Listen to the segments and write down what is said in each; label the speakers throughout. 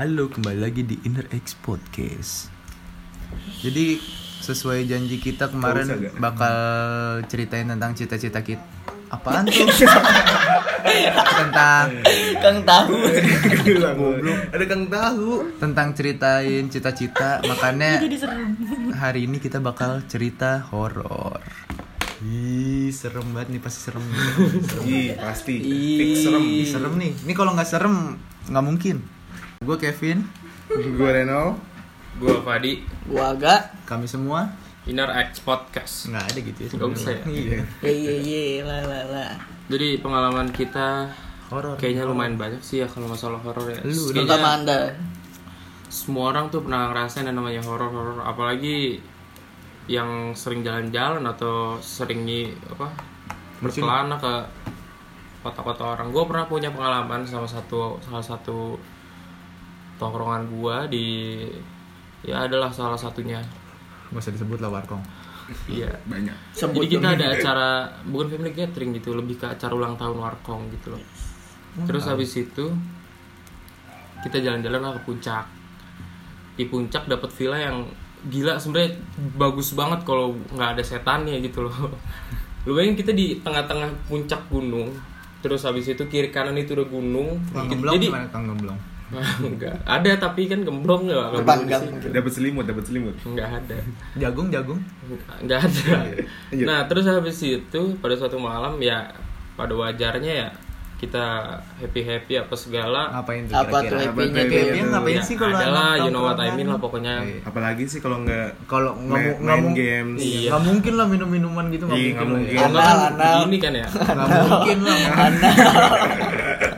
Speaker 1: Halo, kembali lagi di Inner X Podcast. Jadi sesuai janji kita kemarin bakal ceritain tentang cita-cita kita. Apaan tuh? tentang
Speaker 2: Kang tahu.
Speaker 3: Ada kang tahu.
Speaker 1: tentang ceritain cita-cita. Makanya hari ini kita bakal cerita horor. Ih, serem banget nih pasti serem. serem.
Speaker 3: Ih, pasti.
Speaker 2: Ih.
Speaker 3: Serem.
Speaker 1: Ih, serem nih. Ini kalau nggak serem nggak mungkin. Gue Kevin,
Speaker 3: Gue Reno.
Speaker 4: Gue Fadi,
Speaker 2: Gua agak.
Speaker 1: kami semua
Speaker 4: Inner X Podcast.
Speaker 1: nggak ada gitu ya.
Speaker 4: Nggak usah ya?
Speaker 1: Iya.
Speaker 2: Ye ye ye la la la.
Speaker 4: Jadi pengalaman kita
Speaker 1: Horor.
Speaker 4: kayaknya lumayan banyak sih ya kalau masalah horor ya.
Speaker 1: Lu,
Speaker 2: Terutama anda.
Speaker 4: semua orang tuh pernah ngerasain yang namanya horor-horor, apalagi yang sering jalan-jalan atau sering nyi- apa berkelana ke kota-kota orang. Gue pernah punya pengalaman sama satu salah satu tongkrongan gua di ya adalah salah satunya.
Speaker 1: Gak usah disebut lah warkong.
Speaker 4: Iya.
Speaker 3: Banyak.
Speaker 2: Sebut
Speaker 4: Jadi kita ada acara bukan family gathering gitu, lebih ke acara ulang tahun Warkong gitu loh. Terus habis itu kita jalan-jalan lah ke puncak. Di puncak dapat villa yang gila sebenarnya bagus banget kalau nggak ada setannya gitu loh. Lu bayangin kita di tengah-tengah puncak gunung. Terus habis itu kiri kanan itu udah gunung. Gitu. Jadi
Speaker 1: Gemblong?
Speaker 4: enggak ada tapi kan gemblong situ.
Speaker 3: Dapat selimut, dapat selimut.
Speaker 4: nggak ada
Speaker 1: Jagung, jagung.
Speaker 4: nggak ada
Speaker 3: Iya.
Speaker 4: nah terus habis itu pada suatu malam ya pada wajarnya ya kita happy happy apa segala
Speaker 1: Ngapain tuh
Speaker 2: Apa tuh happy-nya
Speaker 3: tuh
Speaker 2: tuh?
Speaker 1: Happy ngapain
Speaker 4: Ya,
Speaker 1: sih kalau
Speaker 4: adalah you know what I mean lah pokoknya
Speaker 1: Iya.
Speaker 3: Apalagi sih kalau nggak
Speaker 1: Kalau nggak
Speaker 3: main, games.
Speaker 4: Iya.
Speaker 1: nggak mungkin lah minum-minuman gitu nggak
Speaker 3: Iya,
Speaker 1: mungkin.
Speaker 3: nggak
Speaker 1: lah
Speaker 3: mungkin.
Speaker 1: ya.
Speaker 4: Kalau kan
Speaker 2: Anal, anal.
Speaker 4: gini kan ya
Speaker 1: Nggak mungkin lah.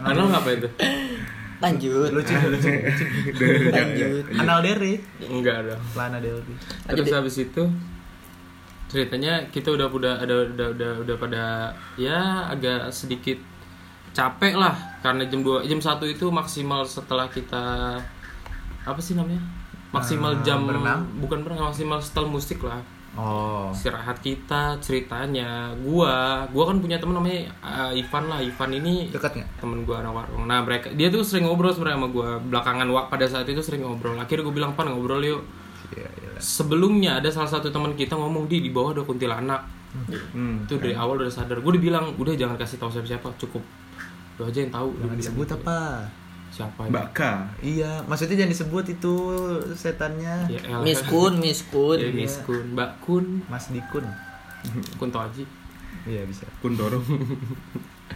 Speaker 4: Anal ngapain tuh
Speaker 2: Lanjut.
Speaker 1: Lucu, lucu.
Speaker 2: Lanjut.
Speaker 1: Anal dere.
Speaker 4: enggak dong
Speaker 1: Lana Del
Speaker 4: terus
Speaker 2: Lanjut.
Speaker 4: habis itu ceritanya kita udah udah ada udah udah udah pada ya agak sedikit capek lah karena jam 2 jam 1 itu maksimal setelah kita apa sih namanya maksimal
Speaker 1: Eh,
Speaker 4: jam
Speaker 1: berenang?
Speaker 4: bukan berenang maksimal setel musik lah
Speaker 1: Oh.
Speaker 4: istirahat kita ceritanya gua gua kan punya temen namanya uh, Ivan lah Ivan ini
Speaker 1: Dekat nggak?
Speaker 4: temen gua anak warung nah mereka dia tuh sering ngobrol sebenarnya sama gua belakangan wak pada saat itu sering ngobrol akhirnya gua bilang pan ngobrol yuk
Speaker 1: Iya, iya.
Speaker 4: sebelumnya ada salah satu teman kita ngomong di di bawah ada kuntilanak
Speaker 3: Hmm.
Speaker 4: itu dari awal udah sadar gue udah bilang udah jangan kasih tahu siapa siapa cukup lu aja yang tahu
Speaker 1: Jangan disebut
Speaker 4: gitu.
Speaker 1: apa?
Speaker 4: Siapa
Speaker 3: Mbak K.
Speaker 1: Iya, maksudnya jangan disebut itu setannya.
Speaker 4: ya
Speaker 2: Kun, Miss Kun.
Speaker 4: ya, Miss Kun Mbak Kun
Speaker 1: Mas Dikun.
Speaker 4: Kunto Aji
Speaker 1: Iya bisa.
Speaker 3: Kuntoro.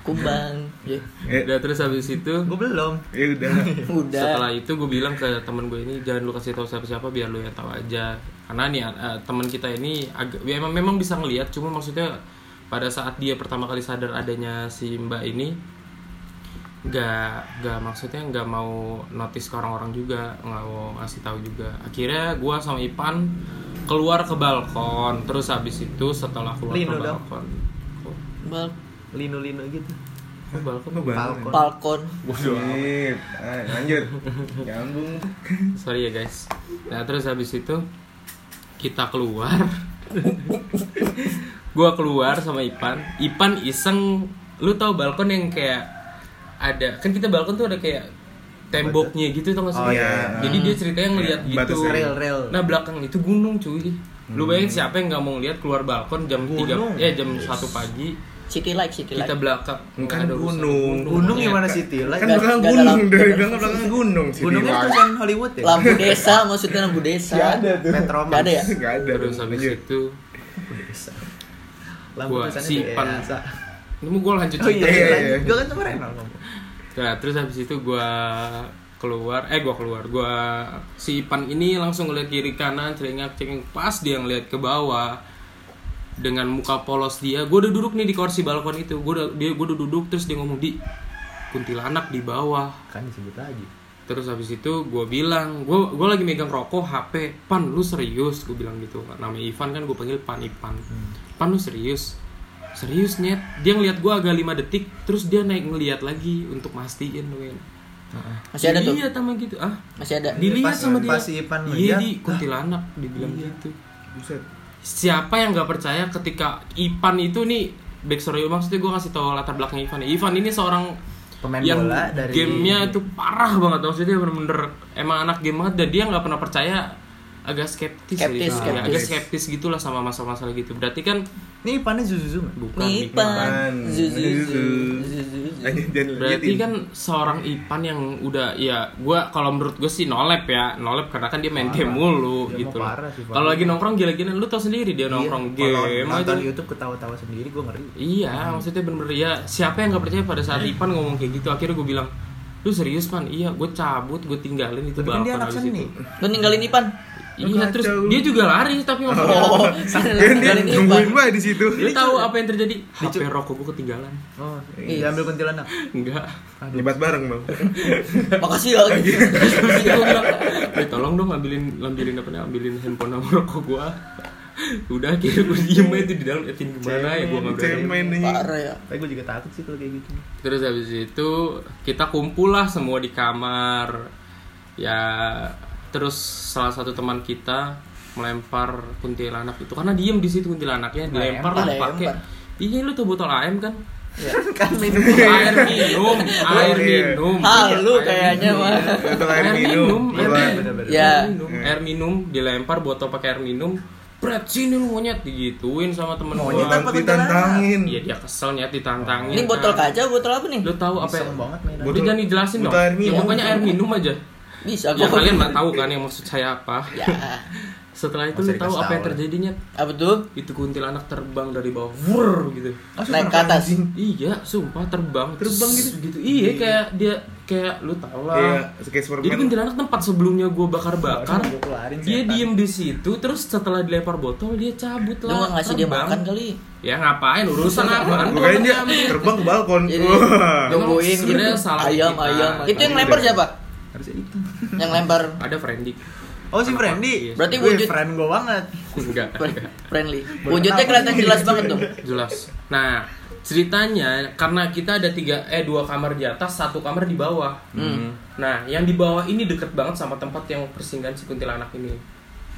Speaker 2: Kumbang. Ya.
Speaker 3: eh,
Speaker 4: udah terus habis itu
Speaker 1: Gue belum.
Speaker 3: ya udah.
Speaker 2: Udah.
Speaker 4: setelah itu gue bilang ke temen gue ini jangan lu kasih tahu siapa siapa biar lu yang tahu aja karena nih eh, teman kita ini agak ya, memang memang bisa ngelihat cuma maksudnya pada saat dia pertama kali sadar adanya si mbak ini nggak nggak maksudnya nggak mau notice ke orang-orang juga nggak mau ngasih tahu juga akhirnya gue sama Ipan keluar ke balkon terus habis itu setelah keluar
Speaker 1: Lino
Speaker 4: ke
Speaker 1: dong.
Speaker 4: balkon
Speaker 2: Bal
Speaker 1: Lino-lino gitu.
Speaker 4: kok balkon
Speaker 2: balkon.
Speaker 3: Sip. Ah, lanjut. Nyambung.
Speaker 4: sorry ya guys nah terus habis itu kita keluar gua keluar sama Ipan Ipan iseng lu tahu balkon yang kayak ada kan kita balkon tuh ada kayak temboknya gitu tau gak sih
Speaker 1: Oh, iya.
Speaker 4: jadi dia ceritanya ngeliat
Speaker 3: Iya,
Speaker 4: gitu
Speaker 3: batas
Speaker 1: rel-rel.
Speaker 4: nah belakang itu gunung cuy lu bayangin siapa yang nggak mau ngeliat keluar balkon jam tiga
Speaker 1: Gunung.
Speaker 4: ya jam satu pagi
Speaker 2: City like, city like.
Speaker 4: kita belakang
Speaker 3: Kan
Speaker 4: nggak ada urusan.
Speaker 3: gunung.
Speaker 1: Gunung
Speaker 4: Ya,
Speaker 1: gimana City?
Speaker 3: Kan
Speaker 2: Nggak-
Speaker 3: belakang gunung
Speaker 2: lampu.
Speaker 3: dari belakang belakang gunung.
Speaker 1: Gunungnya
Speaker 3: Wah.
Speaker 1: tulisan Hollywood ya?
Speaker 2: Lampu desa, maksudnya lampu desa.
Speaker 3: Nggak ada tuh.
Speaker 1: Petromas.
Speaker 2: Nggak ada ya?
Speaker 3: Nggak ada.
Speaker 4: terus habis itu
Speaker 1: Desa. Lampu
Speaker 4: Gua
Speaker 1: tulisannya
Speaker 4: simpan.
Speaker 1: desa.
Speaker 4: ini mau gue lanjut
Speaker 1: Oh iya,
Speaker 4: cerita.
Speaker 3: Iya,
Speaker 1: iya,
Speaker 3: iya.
Speaker 1: Gue kan sama Renal
Speaker 4: Nah, terus habis itu gua keluar, eh gua keluar, gua si Ipan ini langsung ngeliat kiri kanan, celengak celengak pas dia ngeliat ke bawah dengan muka polos dia, gua udah duduk nih di kursi balkon itu, gua udah dia gua udah duduk terus dia ngomong di kuntilanak di bawah.
Speaker 1: Kan disebut lagi.
Speaker 4: Terus habis itu gua bilang, gua gua lagi megang rokok HP, Pan lu serius, gua bilang gitu. Namanya Ivan kan gua panggil Pan Ipan. Pan lu serius? Serius nyet, dia ngeliat gua agak 5 detik, terus dia naik ngeliat lagi untuk mastiin men.
Speaker 2: Masih ada tuh.
Speaker 4: Dilihat sama gitu, ah.
Speaker 2: Masih ada.
Speaker 4: Dilihat
Speaker 1: Pas-
Speaker 4: sama dia.
Speaker 1: pas Ipan
Speaker 4: iya di kuntilanak dibilang gitu.
Speaker 3: Buset.
Speaker 4: Siapa yang nggak percaya ketika Ipan itu nih backstory maksudnya gue kasih tau latar belakang Ivan. Ivan ini seorang
Speaker 1: Pemain
Speaker 4: yang
Speaker 1: bola dari-
Speaker 4: gamenya itu parah banget maksudnya bener-bener emang anak game banget dan dia nggak pernah percaya agak skeptis,
Speaker 2: Skeptis,
Speaker 4: gitu. Ya,
Speaker 2: skeptis.
Speaker 4: agak skeptis gitulah sama masalah-masalah gitu berarti kan
Speaker 1: Ini Ipannya Zuzuzu nggak?
Speaker 4: bukan
Speaker 2: Nih,
Speaker 4: Ipan.
Speaker 2: Pan. Zuzu,
Speaker 3: Zuzu.
Speaker 2: zuzu.
Speaker 4: Berarti kan seorang Ipan yang udah ya gua kalau menurut gue sih nolep ya nolep karena kan dia main game mulu
Speaker 1: Dia
Speaker 4: gitu
Speaker 1: parah parah.
Speaker 4: Kalau lagi nongkrong gila-gilaan lu tau sendiri dia nongkrong
Speaker 1: Iya, Kalau
Speaker 4: game
Speaker 1: nonton
Speaker 4: aja.
Speaker 1: YouTube ketawa-tawa sendiri gue ngeri.
Speaker 4: Iya, maksudnya bener-bener ya siapa yang nggak percaya pada saat Ipan ngomong kayak gitu akhirnya gue bilang lu serius pan iya gue cabut gue tinggalin itu
Speaker 1: Tapi kan dia anak seni.
Speaker 4: itu
Speaker 2: Lu ninggalin Ipan.
Speaker 4: Iya terus dia juga lari tapi maksudnya
Speaker 2: Oh,
Speaker 3: Kan dia nungguin gua di situ.
Speaker 4: lu tahu apa yang terjadi HP rokok gue ketinggalan
Speaker 1: Oh,
Speaker 2: Iya.
Speaker 1: diambil kuntilanak.
Speaker 4: enggak
Speaker 3: Nyebat bareng dong.
Speaker 2: Makasih ya.
Speaker 4: Terus gue bilang, "Eh, tolong dong ambilin ambilin apa nih ambilin handphone sama rokok gua udah akhirnya gue diem aja di dalam Etin gimana ya gue nggak berani
Speaker 3: Cemen nih.
Speaker 2: Parah ya.
Speaker 1: Tapi gue juga takut sih kalau kayak gitu.
Speaker 4: terus habis itu kita kumpul lah semua di kamar ya terus salah satu teman kita melempar kuntilanak itu karena diem di situ kuntilanaknya dilempar lah
Speaker 2: Lempar.
Speaker 4: pakai iya lu tuh botol AM kan
Speaker 1: kan minum
Speaker 4: air minum air
Speaker 3: iya.
Speaker 4: minum
Speaker 2: Halu
Speaker 4: Air
Speaker 2: kayaknya
Speaker 4: minum.
Speaker 2: mah.
Speaker 3: Botol air minum.
Speaker 4: minum air minum.
Speaker 2: Ya.
Speaker 4: air minum air minum dilempar botol pakai air minum Bret sini lu monyet digituin sama temen
Speaker 1: Monyet
Speaker 4: gua.
Speaker 1: apa
Speaker 3: Ditantangin.
Speaker 4: Iya dia kesel nyet ditantangin.
Speaker 2: Ini botol
Speaker 4: kan.
Speaker 2: kaca, botol apa nih?
Speaker 4: Lu tahu apa?
Speaker 1: Iseng banget mainan.
Speaker 4: Udah jangan dijelasin dong.
Speaker 3: botol air
Speaker 4: Ya,
Speaker 3: minum.
Speaker 4: pokoknya air minum aja.
Speaker 2: Bisa
Speaker 4: Ya kalian nggak tahu kan yang maksud saya apa.
Speaker 2: Ya.
Speaker 4: Setelah itu lu tahu apa yang
Speaker 1: tahu,
Speaker 4: terjadi nyet?
Speaker 2: Apa tuh?
Speaker 4: Itu kuntilanak terbang dari bawah, wur gitu.
Speaker 2: Naik ke atas.
Speaker 4: Iya, sumpah terbang.
Speaker 3: Terbang
Speaker 4: Tss, gitu. Iya, kayak dia kayak lu tau lah.
Speaker 3: Iya, kayak
Speaker 4: Jadi
Speaker 3: Superman.
Speaker 4: kuntilanak tempat sebelumnya gua bakar-bakar. Dia diem di situ, terus setelah dilempar botol dia cabut
Speaker 2: Lu
Speaker 4: lah.
Speaker 2: nggak ngasih dia
Speaker 4: terbang.
Speaker 2: makan kali?
Speaker 4: Ya ngapain urusan
Speaker 3: kirain dia terbang ke balkon.
Speaker 2: Jadi nungguin gitu.
Speaker 4: salah
Speaker 2: Ayam,
Speaker 4: kita.
Speaker 2: ayam. Itu yang
Speaker 4: Tadi
Speaker 2: lempar siapa?
Speaker 1: Harusnya itu.
Speaker 2: Yang lempar
Speaker 4: Ada friendly.
Speaker 1: Oh si Friendly.
Speaker 4: Iya.
Speaker 2: Berarti
Speaker 1: Wih,
Speaker 2: wujud
Speaker 1: friend gue banget.
Speaker 4: Enggak, enggak.
Speaker 2: friendly. Wujudnya kelihatan jelas banget dong.
Speaker 4: Jelas. Nah, ceritanya karena kita ada tiga eh dua kamar di atas, satu kamar di bawah.
Speaker 2: Hmm.
Speaker 4: Nah, yang di bawah ini deket banget sama tempat yang persinggahan si kuntilanak ini.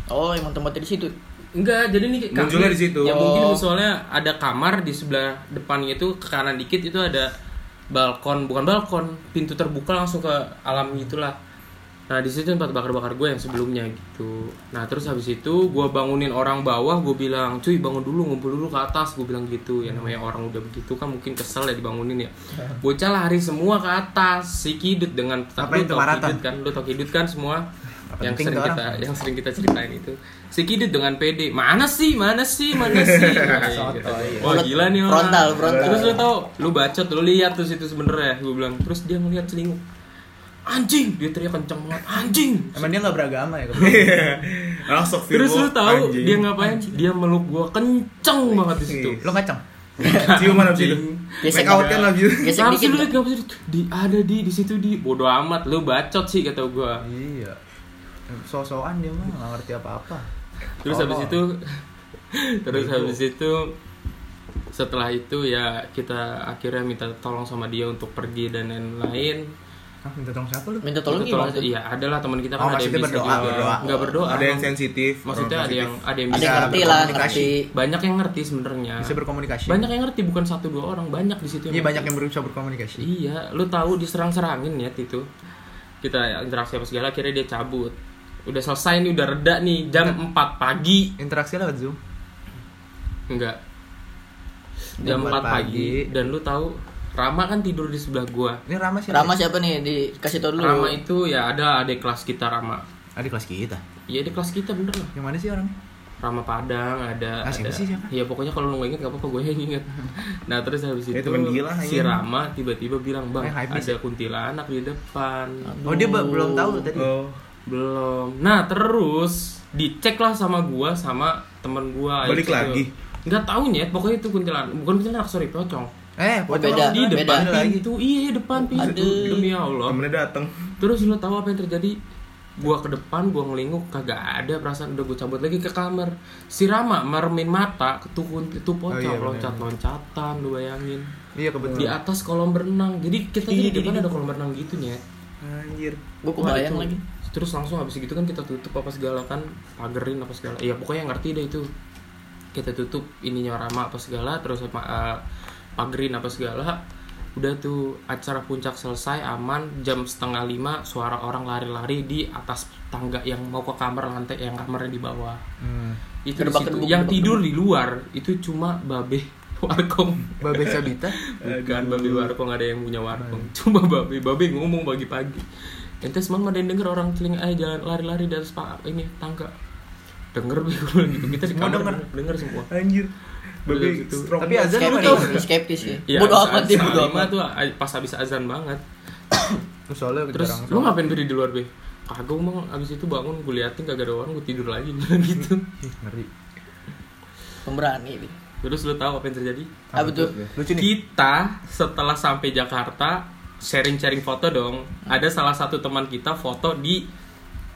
Speaker 2: Oh, emang tempatnya di situ.
Speaker 4: Enggak, jadi nih kami-
Speaker 3: Munculnya di situ.
Speaker 4: Ya mungkin
Speaker 2: Oh.
Speaker 4: soalnya ada kamar di sebelah depannya itu ke kanan dikit itu ada balkon, bukan balkon, pintu terbuka langsung ke alam gitulah. Nah di situ tempat bakar-bakar gue yang sebelumnya gitu. Nah terus habis itu gue bangunin orang bawah, gue bilang, cuy bangun dulu, ngumpul dulu ke atas, gue bilang gitu. Ya namanya orang udah begitu kan mungkin kesel ya dibangunin ya. Bocah lari semua ke atas, si kidut dengan lu
Speaker 1: tuh
Speaker 4: tau kidut kan, lu tau kidut kan semua yang sering
Speaker 1: tuh
Speaker 4: kita
Speaker 1: orang?
Speaker 4: yang sering kita ceritain itu. Si kidut dengan PD, mana sih, mana sih, mana sih. Nah,
Speaker 1: Sotoy.
Speaker 4: gitu. Wah gila nih orang.
Speaker 2: Frontal, frontal.
Speaker 4: Terus lu tau, lu bacot, lu lihat tuh situ sebenernya, gue bilang. Terus dia ngeliat selingkuh. Anjing, dia teriak kenceng banget, anjing.
Speaker 1: Emang dia nggak beragama ya?
Speaker 3: Langsung
Speaker 4: Terus lu tahu
Speaker 3: anjing.
Speaker 4: dia ngapain? Dia meluk gua kenceng banget di situ.
Speaker 1: Lo ngacang?
Speaker 3: Ciuman abis itu.
Speaker 2: Gesek
Speaker 3: out kan abis itu.
Speaker 2: Gesek dikit.
Speaker 4: sih lu liat sih? Di ada di di situ di bodo amat lu bacot sih kata gua.
Speaker 1: Iya. So-soan dia mah nggak ngerti apa-apa.
Speaker 4: Terus
Speaker 1: Oh.
Speaker 4: habis itu terus habis itu setelah itu ya kita akhirnya minta tolong sama dia untuk pergi dan lain-lain.
Speaker 1: Ah, minta tolong siapa lu?
Speaker 2: Minta tolong
Speaker 4: Minta
Speaker 2: gimana?
Speaker 4: Iya, adalah teman kita
Speaker 1: Oh,
Speaker 4: kan ada yang bisa
Speaker 1: berdoa,
Speaker 4: juga.
Speaker 1: berdoa.
Speaker 4: Nggak berdoa.
Speaker 3: Ada yang sensitif.
Speaker 4: Maksudnya ada yang
Speaker 3: sensitif.
Speaker 4: ada yang
Speaker 2: Ada
Speaker 4: bisa
Speaker 2: yang ngerti lah, ngerti.
Speaker 4: banyak yang ngerti sebenarnya.
Speaker 1: Bisa berkomunikasi.
Speaker 4: Banyak yang ngerti bukan satu dua orang, banyak di situ
Speaker 1: Iya banyak yang berusaha berkomunikasi.
Speaker 4: Iya, lu tahu diserang-serangin ya itu. Kita interaksi apa segala akhirnya dia cabut. Udah selesai nih, udah reda nih jam 4 pagi.
Speaker 1: Interaksi lewat Zoom.
Speaker 4: Enggak.
Speaker 1: Jam
Speaker 4: Jam
Speaker 1: 4
Speaker 4: 4 pagi dan lu tahu Rama kan tidur di sebelah gua.
Speaker 1: Ini Rama sih.
Speaker 2: Rama siapa nih? Dikasih tau dulu.
Speaker 4: Rama itu ya ada adik kelas kita Rama.
Speaker 1: Adik kelas kita.
Speaker 4: Iya di kelas kita bener lah.
Speaker 1: Yang mana sih orangnya?
Speaker 4: Rama Padang ada
Speaker 1: Ah, siapa
Speaker 4: ada.
Speaker 1: sih, siapa?
Speaker 4: Ya pokoknya kalau lu nggak inget gak apa-apa gue yang inget. Nah terus habis
Speaker 3: Ya,
Speaker 4: itu
Speaker 3: gila,
Speaker 4: si. Rama tiba-tiba bilang bang
Speaker 1: hype
Speaker 4: ada kuntilanak di depan.
Speaker 1: Oh dia ba- belum tahu tadi.
Speaker 3: Oh.
Speaker 4: Belum. Nah, terus dicek lah sama gua sama temen gua.
Speaker 3: Balik
Speaker 4: itu.
Speaker 3: lagi?
Speaker 4: Nggak tahu nyet, pokoknya itu kuntilanak. Bukan kuntilanak, sorry, pocong.
Speaker 1: Eh,
Speaker 2: Oh,
Speaker 1: pocong.
Speaker 2: beda.
Speaker 4: Di depan
Speaker 2: beda.
Speaker 4: pintu, iya depan pintu.
Speaker 2: Aduh.
Speaker 4: Demi Allah.
Speaker 3: Temennya datang.
Speaker 4: Terus lu tahu apa yang terjadi? Gua ke depan, gua ngelinguk, kagak ada perasaan udah gua cabut lagi ke kamar. Si Rama meremin mata, tuh kunti, tuh pocong
Speaker 1: iya, bener.
Speaker 4: loncat-loncatan, lu bayangin.
Speaker 1: Iya kebetulan.
Speaker 4: Di atas kolam berenang. Jadi kita
Speaker 1: Iya,
Speaker 4: di depan ada kolam berenang gitu nyet.
Speaker 3: Anjir.
Speaker 2: Gue kebayang lagi.
Speaker 4: terus langsung habis gitu kan kita tutup apa segala kan pagerin apa segala. Ya pokoknya ngerti deh itu. Kita tutup ininya Rama apa segala terus apa eh, pagerin apa segala. Udah tuh acara puncak selesai aman jam setengah lima suara orang lari-lari di atas tangga yang mau ke kamar lantai yang kamarnya di bawah.
Speaker 1: Hmm.
Speaker 4: itu yang tidur di luar itu cuma babe warkong.
Speaker 1: Babe Sabita.
Speaker 4: bukan babe warkong ada yang punya warkong. Cuma babe babe ngomong pagi-pagi. Ente semalam ada yang denger orang telinga eh jalan lari-lari di atas pa- ini tangga. Denger Be, gitu kita di
Speaker 1: Semua
Speaker 4: kamar
Speaker 1: denger.
Speaker 4: denger semua.
Speaker 3: Anjir. Babe
Speaker 4: gitu.
Speaker 3: strong.
Speaker 1: Tapi azan lu
Speaker 2: skeptis.
Speaker 1: tahu.
Speaker 2: skeptis ya.
Speaker 4: Ya,
Speaker 2: bodoh amat
Speaker 4: lima
Speaker 2: amat.
Speaker 4: tuh a- pas habis azan banget.
Speaker 1: Terus soalnya
Speaker 4: terus
Speaker 1: jarang
Speaker 4: lu ngapain berdiri di luar be kagak emang abis itu bangun gue liatin kagak ada orang gue tidur lagi. Gitu.
Speaker 1: Ngeri.
Speaker 2: pemberani dia
Speaker 4: terus lu tahu apa yang terjadi
Speaker 2: apa tuh
Speaker 1: Lucu nih.
Speaker 4: kita setelah sampai Jakarta sharing-sharing foto dong ada salah satu teman kita foto di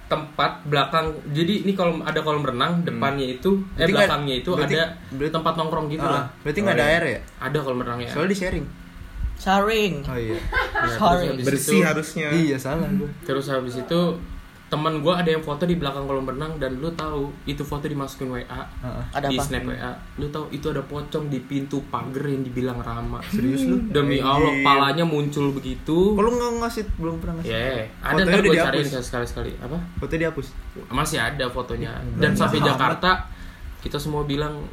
Speaker 4: tempat belakang jadi ini kalau ada kolam renang depannya itu eh
Speaker 1: Berarti nggak-
Speaker 4: belakangnya itu
Speaker 1: berarti-
Speaker 4: ada
Speaker 1: berarti-
Speaker 4: tempat nongkrong gitu
Speaker 1: Ah,
Speaker 4: lah
Speaker 1: berarti nggak ada
Speaker 3: Oh, iya.
Speaker 1: air ya?
Speaker 4: ada kolam renangnya
Speaker 1: Soalnya di sharing.
Speaker 2: saring
Speaker 1: Oh iya.
Speaker 4: Ya, habis
Speaker 3: Bersih
Speaker 4: itu-
Speaker 3: harusnya.
Speaker 1: Iya salah gua.
Speaker 4: terus habis itu teman gue ada yang foto di belakang kolam renang dan lu tahu itu foto dimasukin WA
Speaker 1: Heeh.
Speaker 2: ada
Speaker 4: di
Speaker 2: apa?
Speaker 4: snap WA lu tahu itu ada pocong di pintu pagar yang dibilang Rama.
Speaker 1: Serius lu?
Speaker 4: demi. Allah palanya muncul begitu.
Speaker 1: Kalau nggak ngasih? Belum pernah ngasih.
Speaker 4: ya ada ntar
Speaker 1: udah
Speaker 4: gue cariin sekali sekali apa?
Speaker 1: Foto dihapus.
Speaker 4: masih ada fotonya. Dan sampai. Jakarta kita semua bilang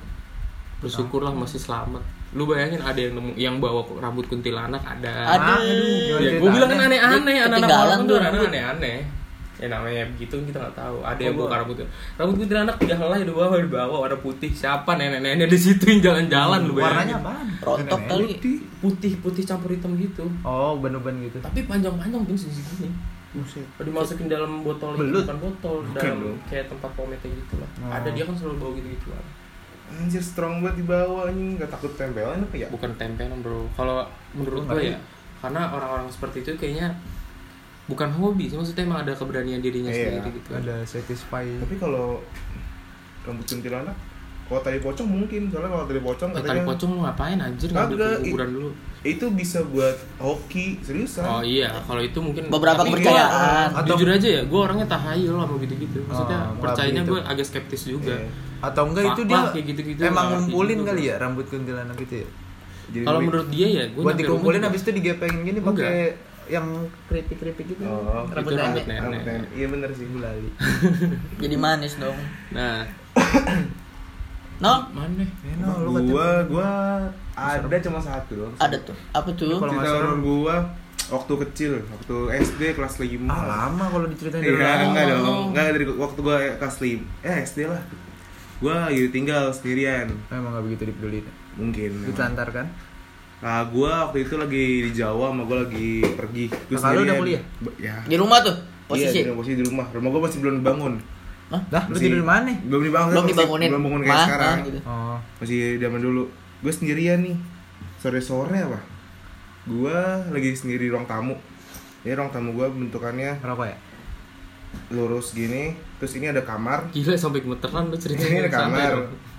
Speaker 4: bersyukurlah masih selamat. Lu bayangin ada yang nemu yang bawa rambut kuntilanak ada.
Speaker 2: Aduh.
Speaker 1: gimana
Speaker 4: ya, gue bilang kan aneh-aneh anak-anak orang
Speaker 2: tuh
Speaker 4: tuh aneh-aneh ya namanya begitu kita nggak tahu ada yang
Speaker 1: Oh,
Speaker 4: buka
Speaker 1: gua-
Speaker 4: rambut rambut kuntilanak tiga helai di bawah di bawah warna putih siapa nenek-nenek di situ yang jalan-jalan lu bayangin
Speaker 1: Warnanya apaan?
Speaker 2: rontok kali
Speaker 4: putih putih campur hitam gitu
Speaker 1: Oh, ban-ban gitu.
Speaker 4: tapi panjang-panjang pun segini
Speaker 1: Buset.
Speaker 4: dimasukin dalam botol
Speaker 1: Belut?
Speaker 4: bukan botol
Speaker 3: Bukan
Speaker 4: dalam kayak tempat pometnya gitu lah
Speaker 1: Oh.
Speaker 4: ada dia kan selalu bawa gitu gitu
Speaker 3: Anjir strong banget di bawah anjing nggak takut tempelan apa ya?
Speaker 4: bukan tempelan bro kalau menurut gue
Speaker 1: ngeri.
Speaker 4: ya karena orang-orang seperti itu kayaknya bukan hobi sih maksudnya emang ada keberanian dirinya
Speaker 3: Iya,
Speaker 4: sendiri gitu
Speaker 1: Ada satisfy.
Speaker 3: Tapi kalau rambut kuntilanak kalau tali pocong mungkin soalnya kalau tali pocong
Speaker 4: Eh,
Speaker 3: katanya
Speaker 4: tali pocong lu ngapain anjir ngambil kuburan dulu
Speaker 3: itu bisa buat hoki seriusan.
Speaker 4: oh iya kalau itu mungkin
Speaker 2: beberapa kepercayaan
Speaker 1: Atau-
Speaker 4: jujur aja ya gue orangnya tahayul sama gitu-gitu maksudnya
Speaker 1: Oh,
Speaker 4: percayanya
Speaker 1: gitu.
Speaker 4: gue agak skeptis juga
Speaker 3: Iya.
Speaker 1: Atau enggak itu dia
Speaker 4: kayak gitu-gitu,
Speaker 1: emang
Speaker 4: nggak ngerti
Speaker 1: ngumpulin kali ya rambut kuntilanak gitu ya.
Speaker 4: Kalau menurut dia ya gue
Speaker 1: Buat dikumpulin habis itu digepengin gini pakai yang keripik-keripik gitu.
Speaker 3: Oh,
Speaker 1: rambut
Speaker 4: itu rambut
Speaker 1: nenek.
Speaker 4: nenek.
Speaker 3: Rambut nenek. Iya bener sih.
Speaker 1: Gulali.
Speaker 2: jadi manis dong
Speaker 4: nah
Speaker 2: no
Speaker 4: mana
Speaker 1: Eh, no, lu kata-
Speaker 3: gua gua ada cuma satu doang.
Speaker 2: ada tuh apa tuh
Speaker 1: Kalau nggak
Speaker 3: Cerita horor gua waktu kecil, waktu SD kelas 5.
Speaker 1: Ah, lama kalau diceritain dari
Speaker 3: Iya, enggak dong. Enggak dari waktu gua kelas 5. Eh, SD lah. Gua lagi tinggal sendirian.
Speaker 1: Emang nggak begitu dipedulin.
Speaker 3: Mungkin.
Speaker 1: Ditelantar kan?
Speaker 3: Nah, gua waktu itu lagi di Jawa sama gua lagi pergi. Gua
Speaker 1: Kakak lu udah kuliah?
Speaker 3: Ya.
Speaker 2: di rumah tuh posisi
Speaker 3: Iya, di- posisi di rumah. Rumah gua masih belum dibangun.
Speaker 2: Hah?
Speaker 1: Dah, lu
Speaker 3: Masih-
Speaker 1: tidur di mana?
Speaker 3: Belum dibangun.
Speaker 2: belum dibangunin
Speaker 3: Belum bangun kayak sekarang.
Speaker 2: ah, gitu.
Speaker 1: Oh,
Speaker 3: Masih zaman dulu. Gue sendirian nih. Sore-sore apa? Gua lagi sendiri di ruang tamu. Ini ruang tamu gua bentukannya
Speaker 1: ngerokok ya?
Speaker 3: lurus gini. Terus ini ada kamar.
Speaker 4: gila sampai gemeteran lu
Speaker 3: Ini
Speaker 4: ceritanya
Speaker 3: ada
Speaker 4: Santai
Speaker 3: kamar.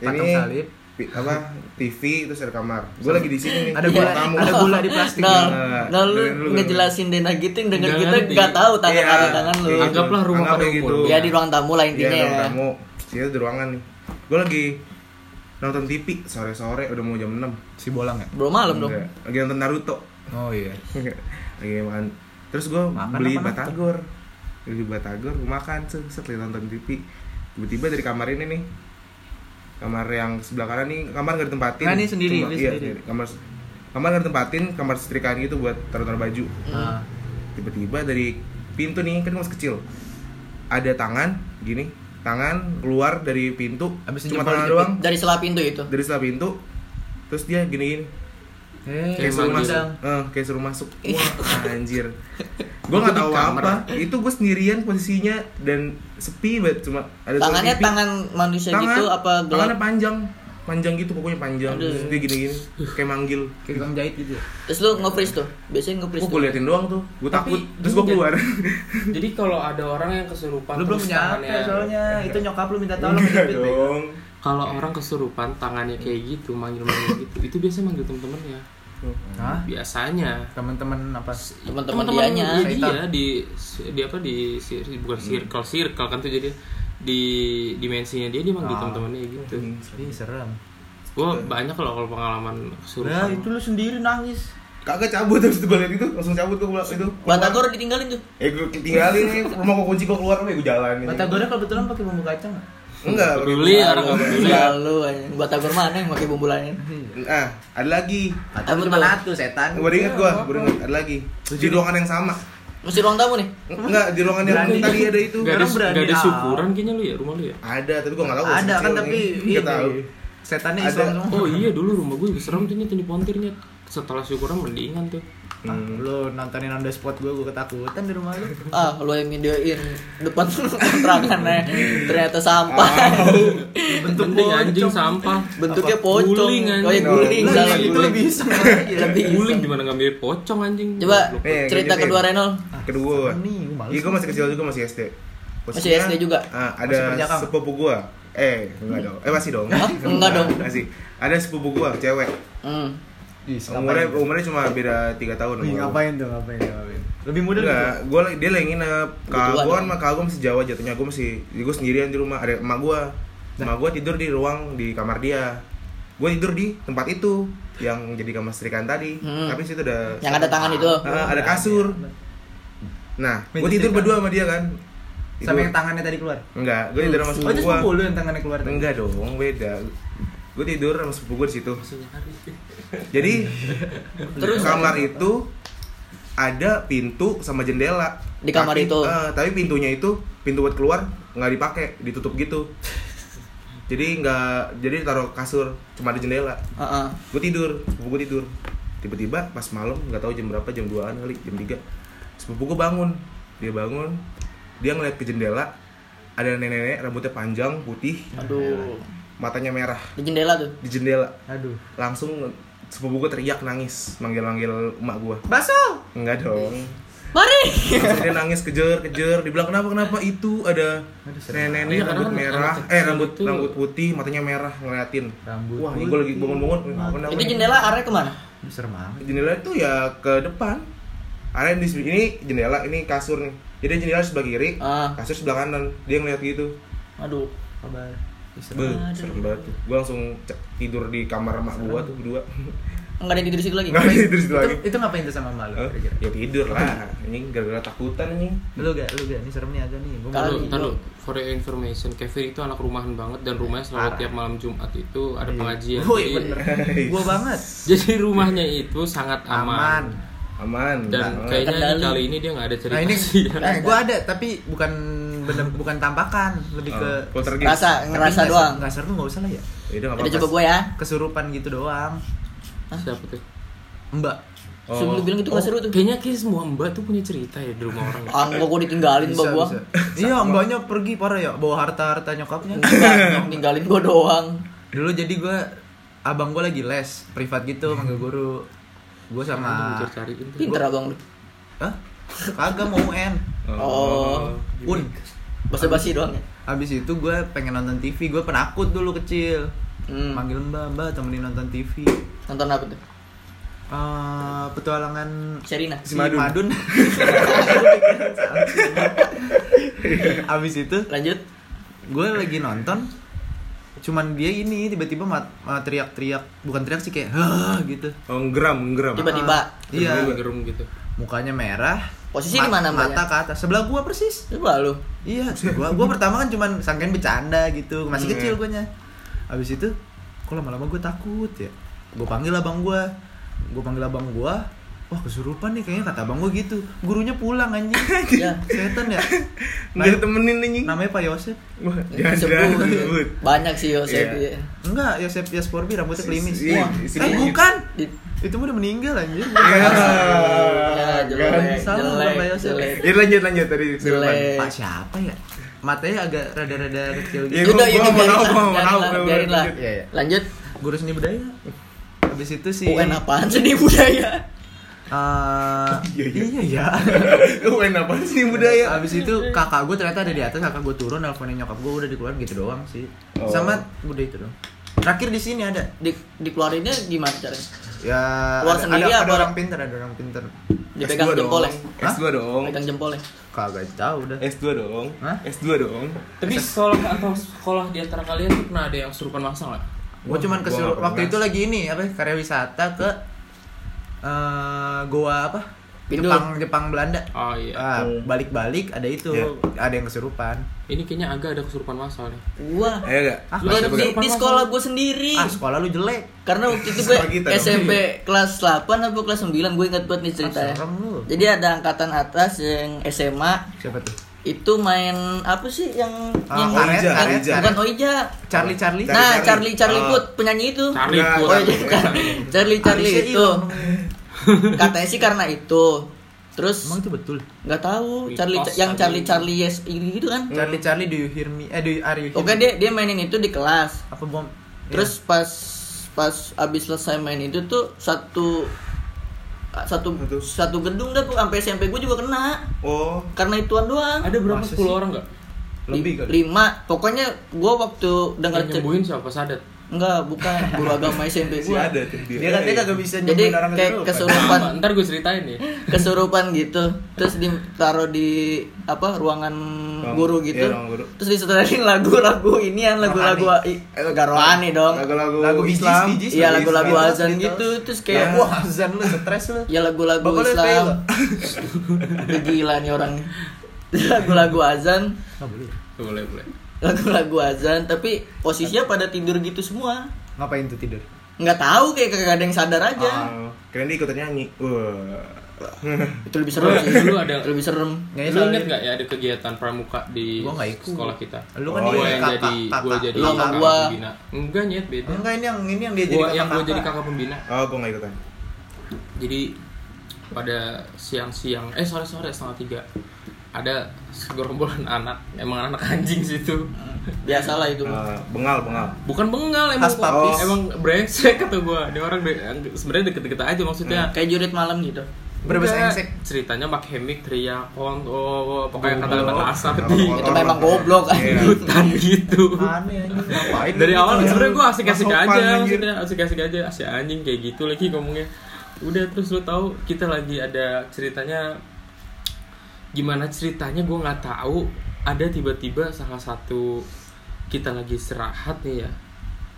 Speaker 3: Ini
Speaker 1: salib.
Speaker 3: Apa? TV terus ada kamar. Gue lagi di sini nih.
Speaker 1: Ada
Speaker 3: di
Speaker 1: gula,
Speaker 3: tamu.
Speaker 1: ada gula di plastik.
Speaker 2: nah,
Speaker 3: Nah,
Speaker 2: nah lu ngejelasin Dena gitu yang denger
Speaker 4: Nggak
Speaker 2: kita nggak tahu tangan
Speaker 3: Iya,
Speaker 2: tangan lu
Speaker 3: iya.
Speaker 4: Anggaplah rumah
Speaker 3: Anggap
Speaker 4: pada
Speaker 3: kayak
Speaker 4: umur.
Speaker 2: ya di ruang tamu lah
Speaker 3: Iya,
Speaker 2: intinya
Speaker 3: ruang
Speaker 2: ya
Speaker 3: tamu. Sini di ruangan nih. Gue lagi nonton TV sore-sore udah mau jam 6.
Speaker 1: Si bolang ya?
Speaker 2: belum malam dong
Speaker 3: Lagi nonton Naruto.
Speaker 1: Oh iya.
Speaker 3: lagi makan terus gue beli
Speaker 1: apa
Speaker 3: batagor beli batagor gue makan set nonton TV tiba-tiba dari kamar ini nih kamar yang sebelah kanan nih kamar gak ditempatin.
Speaker 1: Nah, ini sendiri,
Speaker 3: Cuma-
Speaker 1: ini
Speaker 3: iya,
Speaker 1: sendiri.
Speaker 3: sendiri. kamar kamar gak ditempatin kamar setrikaan gitu buat taruh-taruh baju.
Speaker 1: Nah,
Speaker 3: tiba-tiba dari pintu nih kan masih kecil. Ada tangan gini tangan keluar dari pintu.
Speaker 1: Abis
Speaker 3: cuma tangan
Speaker 1: dijepit.
Speaker 3: doang.
Speaker 2: Dari selah pintu itu?
Speaker 3: Dari setelah pintu. Terus dia gini gini
Speaker 1: eh,
Speaker 3: kayak suruh masuk. Eh, kayak suruh masuk. Wah anjir. Gue nggak tahu
Speaker 4: kamar.
Speaker 3: apa. Itu gue sendirian posisinya dan sepi banget. Cuma ada
Speaker 2: tangannya
Speaker 3: TV.
Speaker 2: tangan manusia
Speaker 3: Tangan-
Speaker 2: gitu apa
Speaker 3: tangannya
Speaker 2: gelap
Speaker 3: panjang. Panjang gitu pokoknya panjang.
Speaker 2: Aduh.
Speaker 3: terus dia gini gini kayak manggil.
Speaker 1: Kayak tukang jahit gitu ya?
Speaker 2: terus lu nge-freeze tuh? Biasanya nge-freeze
Speaker 3: oh
Speaker 2: tuh?
Speaker 3: gue liatin doang tuh. Gue
Speaker 4: Tapi
Speaker 3: takut. Terus gue keluar.
Speaker 4: Jadi kalau ada orang yang kesurupan
Speaker 1: Lu belum
Speaker 4: terus
Speaker 1: nyampe
Speaker 4: tangannya-
Speaker 1: soalnya. Itu nyokap lu minta tolong
Speaker 3: enggak dong
Speaker 4: kalau orang kesurupan tangannya kayak gitu manggil-manggil gitu itu biasanya manggil temen-temennya
Speaker 1: Hah?
Speaker 4: biasanya
Speaker 1: Temen-temen apa?
Speaker 2: teman-teman
Speaker 4: teman-teman
Speaker 2: dianya
Speaker 4: dia, di di apa di bukan circle circle kan tuh jadi di dimensinya dia dia manggil
Speaker 1: Ah.
Speaker 4: teman-temannya gitu
Speaker 1: Ih, serem.
Speaker 4: gua banyak loh kalau pengalaman
Speaker 1: Nah,
Speaker 4: kesurupan
Speaker 1: itu lu sendiri nangis.
Speaker 3: kagak cabut terus gue liat itu langsung cabut gue pulang itu
Speaker 2: Batagor ditinggalin tuh.
Speaker 3: eh gue tinggalin nih rumah gue kunci gue keluar nih gue jalan ini
Speaker 1: Batagornya kebetulan pakai bumbu kacang?
Speaker 3: Enggak
Speaker 4: peduli orang nggak peduli
Speaker 2: Lalu anjing. Batagor mana yang pakai bumbu lain?
Speaker 3: nah ada lagi
Speaker 1: Atau
Speaker 2: Apa
Speaker 1: cuma
Speaker 2: tuh?
Speaker 1: satu setan.
Speaker 3: baru inget gue baru inget ada lagi di ruangan yang sama
Speaker 2: Mesti ruang tamu nih.
Speaker 3: enggak di ruangan yang
Speaker 1: Berani.
Speaker 3: tadi ada itu
Speaker 4: Gak ada,
Speaker 1: berani
Speaker 4: gak ada
Speaker 1: ah.
Speaker 4: syukuran kayaknya lu ya rumah lu ya
Speaker 3: ada tapi gue nggak tahu
Speaker 1: Ada kan tapi
Speaker 3: nih.
Speaker 1: ini
Speaker 3: nggak tahu
Speaker 1: setannya
Speaker 3: Ada.
Speaker 1: Islam semua.
Speaker 4: Oh iya dulu rumah gue juga serem tuh nyet di pontirnya Setelah syukuran mendingan tuh
Speaker 1: Ah, lu nontonin on the spot gue, gue ketakutan di rumah lu.
Speaker 2: Ah, lu yang videoin depan kontrakannya ternyata sampah.
Speaker 1: Bentuk
Speaker 4: Mending anjing
Speaker 1: pocong.
Speaker 4: sampah
Speaker 2: Bentuknya
Speaker 4: Apa?
Speaker 2: pocong.
Speaker 4: Guling, anjing.
Speaker 2: Oh, iya, guling,
Speaker 3: Nah,
Speaker 2: salah
Speaker 1: itu
Speaker 2: guling.
Speaker 1: lebih iseng
Speaker 2: Lebih
Speaker 4: Guling gimana ngambil pocong anjing
Speaker 2: Coba.
Speaker 3: Eh,
Speaker 2: cerita
Speaker 3: lanjutin.
Speaker 2: kedua Renol.
Speaker 3: kedua
Speaker 1: Nih, gue males.
Speaker 3: iya gue masih kecil juga masih SD
Speaker 2: Masih SD juga?
Speaker 3: ah, ada sepupu gue eh enggak dong eh masih dong
Speaker 2: Hah? Enggak dong.
Speaker 3: masih ada sepupu gue cewek
Speaker 2: Hmm.
Speaker 1: Ih,
Speaker 3: umurnya
Speaker 1: ngapain tuh?
Speaker 3: umurnya cuma beda tiga tahun
Speaker 1: Wih,
Speaker 3: gua.
Speaker 1: ngapain tuh, ngapain tuh, ngapain. Lebih muda
Speaker 3: Enggak, gue dia lagi nginep.
Speaker 2: Tua
Speaker 3: gue kan kakak gue masih Jawa jatuhnya. Gue masih, gue sendirian di rumah. Ada emak gue. Emak gue tidur di ruang di kamar dia. Gue tidur di tempat itu yang jadi kamar serikan tadi.
Speaker 2: Hmm.
Speaker 3: Tapi situ ada
Speaker 2: Yang ada tangan itu.
Speaker 3: Ah, ada kasur. Nah, gue tidur berdua sama dia kan.
Speaker 1: Sama yang tangannya tadi keluar.
Speaker 3: Enggak, gue tidur sama
Speaker 1: Oh, itu
Speaker 3: sepupu gue.
Speaker 1: sepupu lu yang tangannya keluar tadi.
Speaker 3: Enggak dong, beda. Gue tidur sama sepupu gue di situ. Jadi
Speaker 2: Terus
Speaker 3: kamar itu ada pintu sama jendela
Speaker 2: Di kamar
Speaker 3: Tapi-
Speaker 2: itu?
Speaker 3: eh, tapi pintunya itu pintu buat keluar nggak dipakai ditutup gitu jadi nggak jadi taruh kasur cuma ada jendela
Speaker 2: Heeh.
Speaker 3: gue tidur sepupu gue tidur tiba-tiba pas malam nggak tahu jam berapa jam 2an kali jam 3 sepupu gue bangun dia bangun dia ngeliat ke jendela ada nenek-nenek rambutnya panjang putih
Speaker 2: Aduh.
Speaker 3: Matanya merah
Speaker 2: Di jendela tuh.
Speaker 3: di jendela
Speaker 1: Aduh.
Speaker 3: langsung sepupu gue teriak nangis manggil-manggil emak gue
Speaker 1: Baso.
Speaker 3: enggak dong
Speaker 2: Mari.
Speaker 3: Dia nangis kejer kejer dibilang kenapa kenapa itu ada nenek-nenek
Speaker 4: Iya,
Speaker 3: rambut
Speaker 4: kan
Speaker 3: merah eh rambut
Speaker 4: itu-
Speaker 3: rambut putih matanya merah ngeliatin
Speaker 1: Rambut
Speaker 3: wah ini gue lagi bangun bangun kenapa
Speaker 2: Itu jendela arah ke mana?
Speaker 1: Serem amat.
Speaker 3: jendela itu ya ke depan ada di ini jendela ini kasur nih jadi jendela sebelah kiri
Speaker 2: Ah.
Speaker 3: kasur sebelah kanan dia ngeliat gitu
Speaker 2: Aduh.
Speaker 1: Kabar. Ih, serem.
Speaker 3: Beuh,
Speaker 2: Aduh.
Speaker 3: serem banget tuh gue langsung cek- tidur di kamar emak gua tuh berdua
Speaker 2: Enggak ada yang tidur di situ lagi.
Speaker 3: nggak ada tidur situ
Speaker 1: Itu,
Speaker 3: lagi
Speaker 1: itu ngapain tuh sama malu?
Speaker 3: Hah? ya tidur lah ini gara-gara takutan ini
Speaker 1: Lu gak, lu gak, ini serem nih agak nih. Gua.
Speaker 4: Ntar lu, for your information, Kevin itu anak rumahan banget dan rumahnya selalu
Speaker 1: Parah.
Speaker 4: tiap malam Jumat itu ada pengajian.
Speaker 1: Woi,
Speaker 4: Jadi-
Speaker 1: bener. Gua banget.
Speaker 4: Jadi rumahnya itu sangat
Speaker 1: Aman.
Speaker 4: aman.
Speaker 3: aman
Speaker 4: Dan kayaknya kali ini dia nggak ada cerita
Speaker 1: Nah ini,
Speaker 4: sih.
Speaker 1: eh, gua ada tapi bukan bener, bukan tampakan, lebih ke
Speaker 3: Oh, poltergeist.
Speaker 2: Rasa, ngerasa doang.
Speaker 1: Nggak seru nggak usah lah ya.
Speaker 3: Ya udah
Speaker 2: coba gue ya.
Speaker 1: Kesurupan gitu doang.
Speaker 4: Siapa tuh?
Speaker 1: Mbak.
Speaker 3: Oh.
Speaker 2: Sebelum lu bilang itu gak seru tuh.
Speaker 4: Kayaknya kayak semua mbak tuh punya cerita ya di rumah orang.
Speaker 2: Ah, gua gua ditinggalin mbak gua.
Speaker 1: Iya, mbaknya pergi parah ya, bawa harta-harta nyokapnya.
Speaker 2: Enggak, ninggalin gua doang.
Speaker 1: Dulu jadi gua abang gua lagi les privat gitu manggil guru. Gua sama
Speaker 4: Gue tuh.
Speaker 2: Pinter abang lu.
Speaker 1: Hah? Kagak mau UN.
Speaker 2: Oh.
Speaker 1: Un.
Speaker 2: Basa-basi doang ya.
Speaker 1: Habis itu gue pengen nonton TV, gue penakut dulu kecil.
Speaker 2: Hmm.
Speaker 1: Manggil mbak, mbak temenin nonton TV.
Speaker 2: Nonton apa tuh?
Speaker 1: Eh, petualangan
Speaker 2: Sherina.
Speaker 1: si
Speaker 3: Madun.
Speaker 1: Madun. Habis itu
Speaker 2: Lanjut.
Speaker 1: gue lagi nonton cuman dia ini tiba-tiba mat- mat- teriak-teriak bukan teriak sih kayak Hah, gitu
Speaker 3: Oh, geram, geram.
Speaker 2: Tiba-tiba.
Speaker 1: iya
Speaker 4: Gerum gitu.
Speaker 1: mukanya merah
Speaker 2: Posisi di mana,
Speaker 1: mata
Speaker 2: mbaknya?
Speaker 1: ke atas sebelah gua persis
Speaker 2: Coba lu.
Speaker 1: iya gua gua pertama kan cuman sangkain bercanda gitu masih
Speaker 3: Hmm.
Speaker 1: kecil guanya habis itu kok lama-lama gue takut ya gue panggil abang gua gue panggil abang gua wah kesurupan nih kayaknya kata abang gua gitu gurunya pulang anjing
Speaker 2: Ya.
Speaker 1: setan ya
Speaker 3: Nggak temenin anjing.
Speaker 1: namanya Pak Yosep
Speaker 3: Wah, jangan jangan
Speaker 2: Sebut. Banyak sih Yosef.
Speaker 3: Iya.
Speaker 2: iya.
Speaker 1: enggak Yosep Yasporbi rambutnya klimis
Speaker 3: Iya,
Speaker 1: Wah, eh bukan itu udah meninggal anjir
Speaker 3: Ya,
Speaker 2: Ya, jelek.
Speaker 1: Salah,
Speaker 2: jelek,
Speaker 1: Pak Yosef.
Speaker 2: jelek.
Speaker 3: Ya lanjut lanjut tadi.
Speaker 2: Jelek.
Speaker 1: Pak siapa ya matanya agak rada-rada kecil
Speaker 3: Iya,
Speaker 1: gitu
Speaker 3: gua-
Speaker 2: Udah,
Speaker 3: gua
Speaker 2: udah
Speaker 3: mau tahu, mau tahu,
Speaker 2: biarin lah.
Speaker 3: lanjut.
Speaker 1: Iya, iya. Guru seni budaya habis itu si
Speaker 2: UN apaan seni budaya?
Speaker 1: Eh,
Speaker 3: Iya, iya.
Speaker 1: iya ya
Speaker 3: main apa sih budaya?
Speaker 1: habis itu kakak gue ternyata ada di atas kakak gue turun nelfonin nyokap gue udah dikeluarin gitu doang sih
Speaker 3: Oh.
Speaker 1: sama udah itu doang terakhir di sini ada
Speaker 2: Di, dikeluarinnya gimana caranya?
Speaker 1: ya
Speaker 2: Keluar
Speaker 1: ada,
Speaker 2: sendiri
Speaker 1: ada,
Speaker 2: apa?
Speaker 1: ada orang pinter ada orang pinter
Speaker 2: Dipegang
Speaker 3: S2 dong.
Speaker 2: jempolnya.
Speaker 1: Hah?
Speaker 3: S2 dong.
Speaker 2: Pegang jempolnya.
Speaker 1: kagak tahu udah
Speaker 3: S2 dong.
Speaker 1: Hah?
Speaker 3: S2 dong.
Speaker 4: Tapi sekolah atau sekolah di antara kalian tuh pernah ada yang kesurupan masang nggak?
Speaker 1: gue cuman
Speaker 3: nggak
Speaker 1: waktu itu lagi ini apa karya wisata ke eh, goa apa?
Speaker 2: Pindul.
Speaker 1: Jepang Jepang Belanda.
Speaker 4: Oh iya.
Speaker 1: Ah, balik-balik ada itu,
Speaker 3: Iya.
Speaker 1: ada yang kesurupan.
Speaker 4: Ini kayaknya agak ada kesurupan masal nih.
Speaker 2: Wah.
Speaker 3: Ayo gak?
Speaker 1: Ah,
Speaker 2: Lu
Speaker 1: masa
Speaker 2: di, di sekolah gue sendiri.
Speaker 1: Ah, sekolah lu jelek.
Speaker 2: Karena waktu itu gue. SMP kelas 8 atau kelas 9 gue ingat banget nih ceritanya.
Speaker 1: Ah, lu.
Speaker 2: Jadi ada angkatan atas yang SMA
Speaker 1: Siapa tuh?
Speaker 2: itu main apa sih yang
Speaker 1: Ah,
Speaker 2: yang
Speaker 1: karet,
Speaker 2: yang-
Speaker 3: karet.
Speaker 2: bukan Oija.
Speaker 1: Charlie Charlie.
Speaker 2: Nah,
Speaker 3: Charlie.
Speaker 2: Charlie Charlie
Speaker 3: Oh.
Speaker 2: Put penyanyi itu.
Speaker 4: Charlie Put.
Speaker 2: Oh, iya, kan. Charlie Charlie itu. Katanya sih karena itu. Terus
Speaker 1: Emang itu betul.
Speaker 2: nggak tahu Charlie yang. Charlie Charlie yes gitu kan.
Speaker 1: Charlie Charlie do you hear me? Eh do you, are you hear
Speaker 2: Oke dia dia mainin itu di kelas.
Speaker 1: apa bom?
Speaker 2: Terus pas pas abis selesai main itu tuh satu satu
Speaker 3: Satu.
Speaker 2: satu gedung dah tuh sampai SMP gue juga kena
Speaker 3: Oh,
Speaker 2: karena ituan doang.
Speaker 4: Ada berapa?
Speaker 1: Masa
Speaker 4: 10
Speaker 1: sih?
Speaker 4: orang nggak?
Speaker 1: lebih kali.
Speaker 2: Lima. Pokoknya gue waktu dengar
Speaker 4: Yang
Speaker 2: cer-
Speaker 4: nyembuhin siapa sadat?
Speaker 2: Enggak bukan guru agama SMP
Speaker 3: si
Speaker 2: gue.
Speaker 3: ada tuh dia.
Speaker 1: Dia katanya kagak bisa
Speaker 2: Jadi kayak
Speaker 1: kesurupan.
Speaker 4: ntar gue ceritain nih.
Speaker 2: kesurupan gitu. Terus ditaruh di apa ruangan
Speaker 3: Ruang-
Speaker 2: guru gitu.
Speaker 3: iya, ruang guru.
Speaker 2: Terus disetelin lagu-lagu ini yang lagu-lagu i- eh, gak rohani dong.
Speaker 3: Lagu-lagu
Speaker 1: Lagu
Speaker 3: Islam.
Speaker 2: Iya lagu-lagu azan gitu. Terus
Speaker 1: Ya,
Speaker 2: kayak
Speaker 1: wah azan lu stres lu.
Speaker 2: ya lagu-lagu Islam. gila nih orang. Lagu-lagu azan,
Speaker 1: Nggak boleh.
Speaker 4: Boleh, boleh.
Speaker 2: Lagu-lagu azan, tapi posisinya pada tidur gitu semua.
Speaker 1: Ngapain tuh tidur?
Speaker 2: Nggak tahu kayak kagak ada yang sadar aja.
Speaker 3: Oh, keren dia ikutan nyanyi. Wah.
Speaker 2: Itu lebih serem sih.
Speaker 4: Dulu ada
Speaker 2: lebih serem.
Speaker 1: Nyanyi
Speaker 4: Lu inget nggak ya ada kegiatan pramuka di
Speaker 1: Gua ikut.
Speaker 4: sekolah kita?
Speaker 1: Lu kan
Speaker 3: Oh,
Speaker 4: gua yang
Speaker 1: kakak,
Speaker 4: jadi gua
Speaker 1: kakak.
Speaker 4: jadi
Speaker 2: Lu sama
Speaker 4: kakak
Speaker 2: gua.
Speaker 4: pembina. Enggak nyet beda.
Speaker 1: Enggak ini yang ini yang dia jadi
Speaker 4: Gua
Speaker 1: kakak
Speaker 4: yang gua jadi kakak pembina.
Speaker 3: Oh, gua nggak ikutan.
Speaker 4: Jadi pada siang-siang eh sore-sore setengah tiga ada segerombolan anak emang anak anjing situ
Speaker 2: Biasalah itu.
Speaker 3: Eh, bengal, bengal.
Speaker 4: bukan bengal emang
Speaker 1: Khas papis.
Speaker 4: emang brengsek kata gua dia orang de- sebenarnya deket-deket aja maksudnya
Speaker 2: Kayak jurit malam gitu.
Speaker 4: Enggak,
Speaker 1: engsek.
Speaker 4: ceritanya pakai mic teriak pon oh, pokoknya kata-kata kasar
Speaker 3: Apa-
Speaker 4: di
Speaker 2: Itu memang goblok
Speaker 3: Iya.
Speaker 4: hutan gitu
Speaker 1: Aneh anjing ngapain?
Speaker 4: dari
Speaker 1: lu
Speaker 4: awal
Speaker 1: gitu?
Speaker 4: sebenarnya gue asik-asik aja maksudnya asik-asik aja asik anjing kayak gitu lagi ngomongnya udah terus lu tahu kita lagi ada ceritanya gimana ceritanya gue nggak tahu ada tiba-tiba salah satu kita lagi istirahat nih ya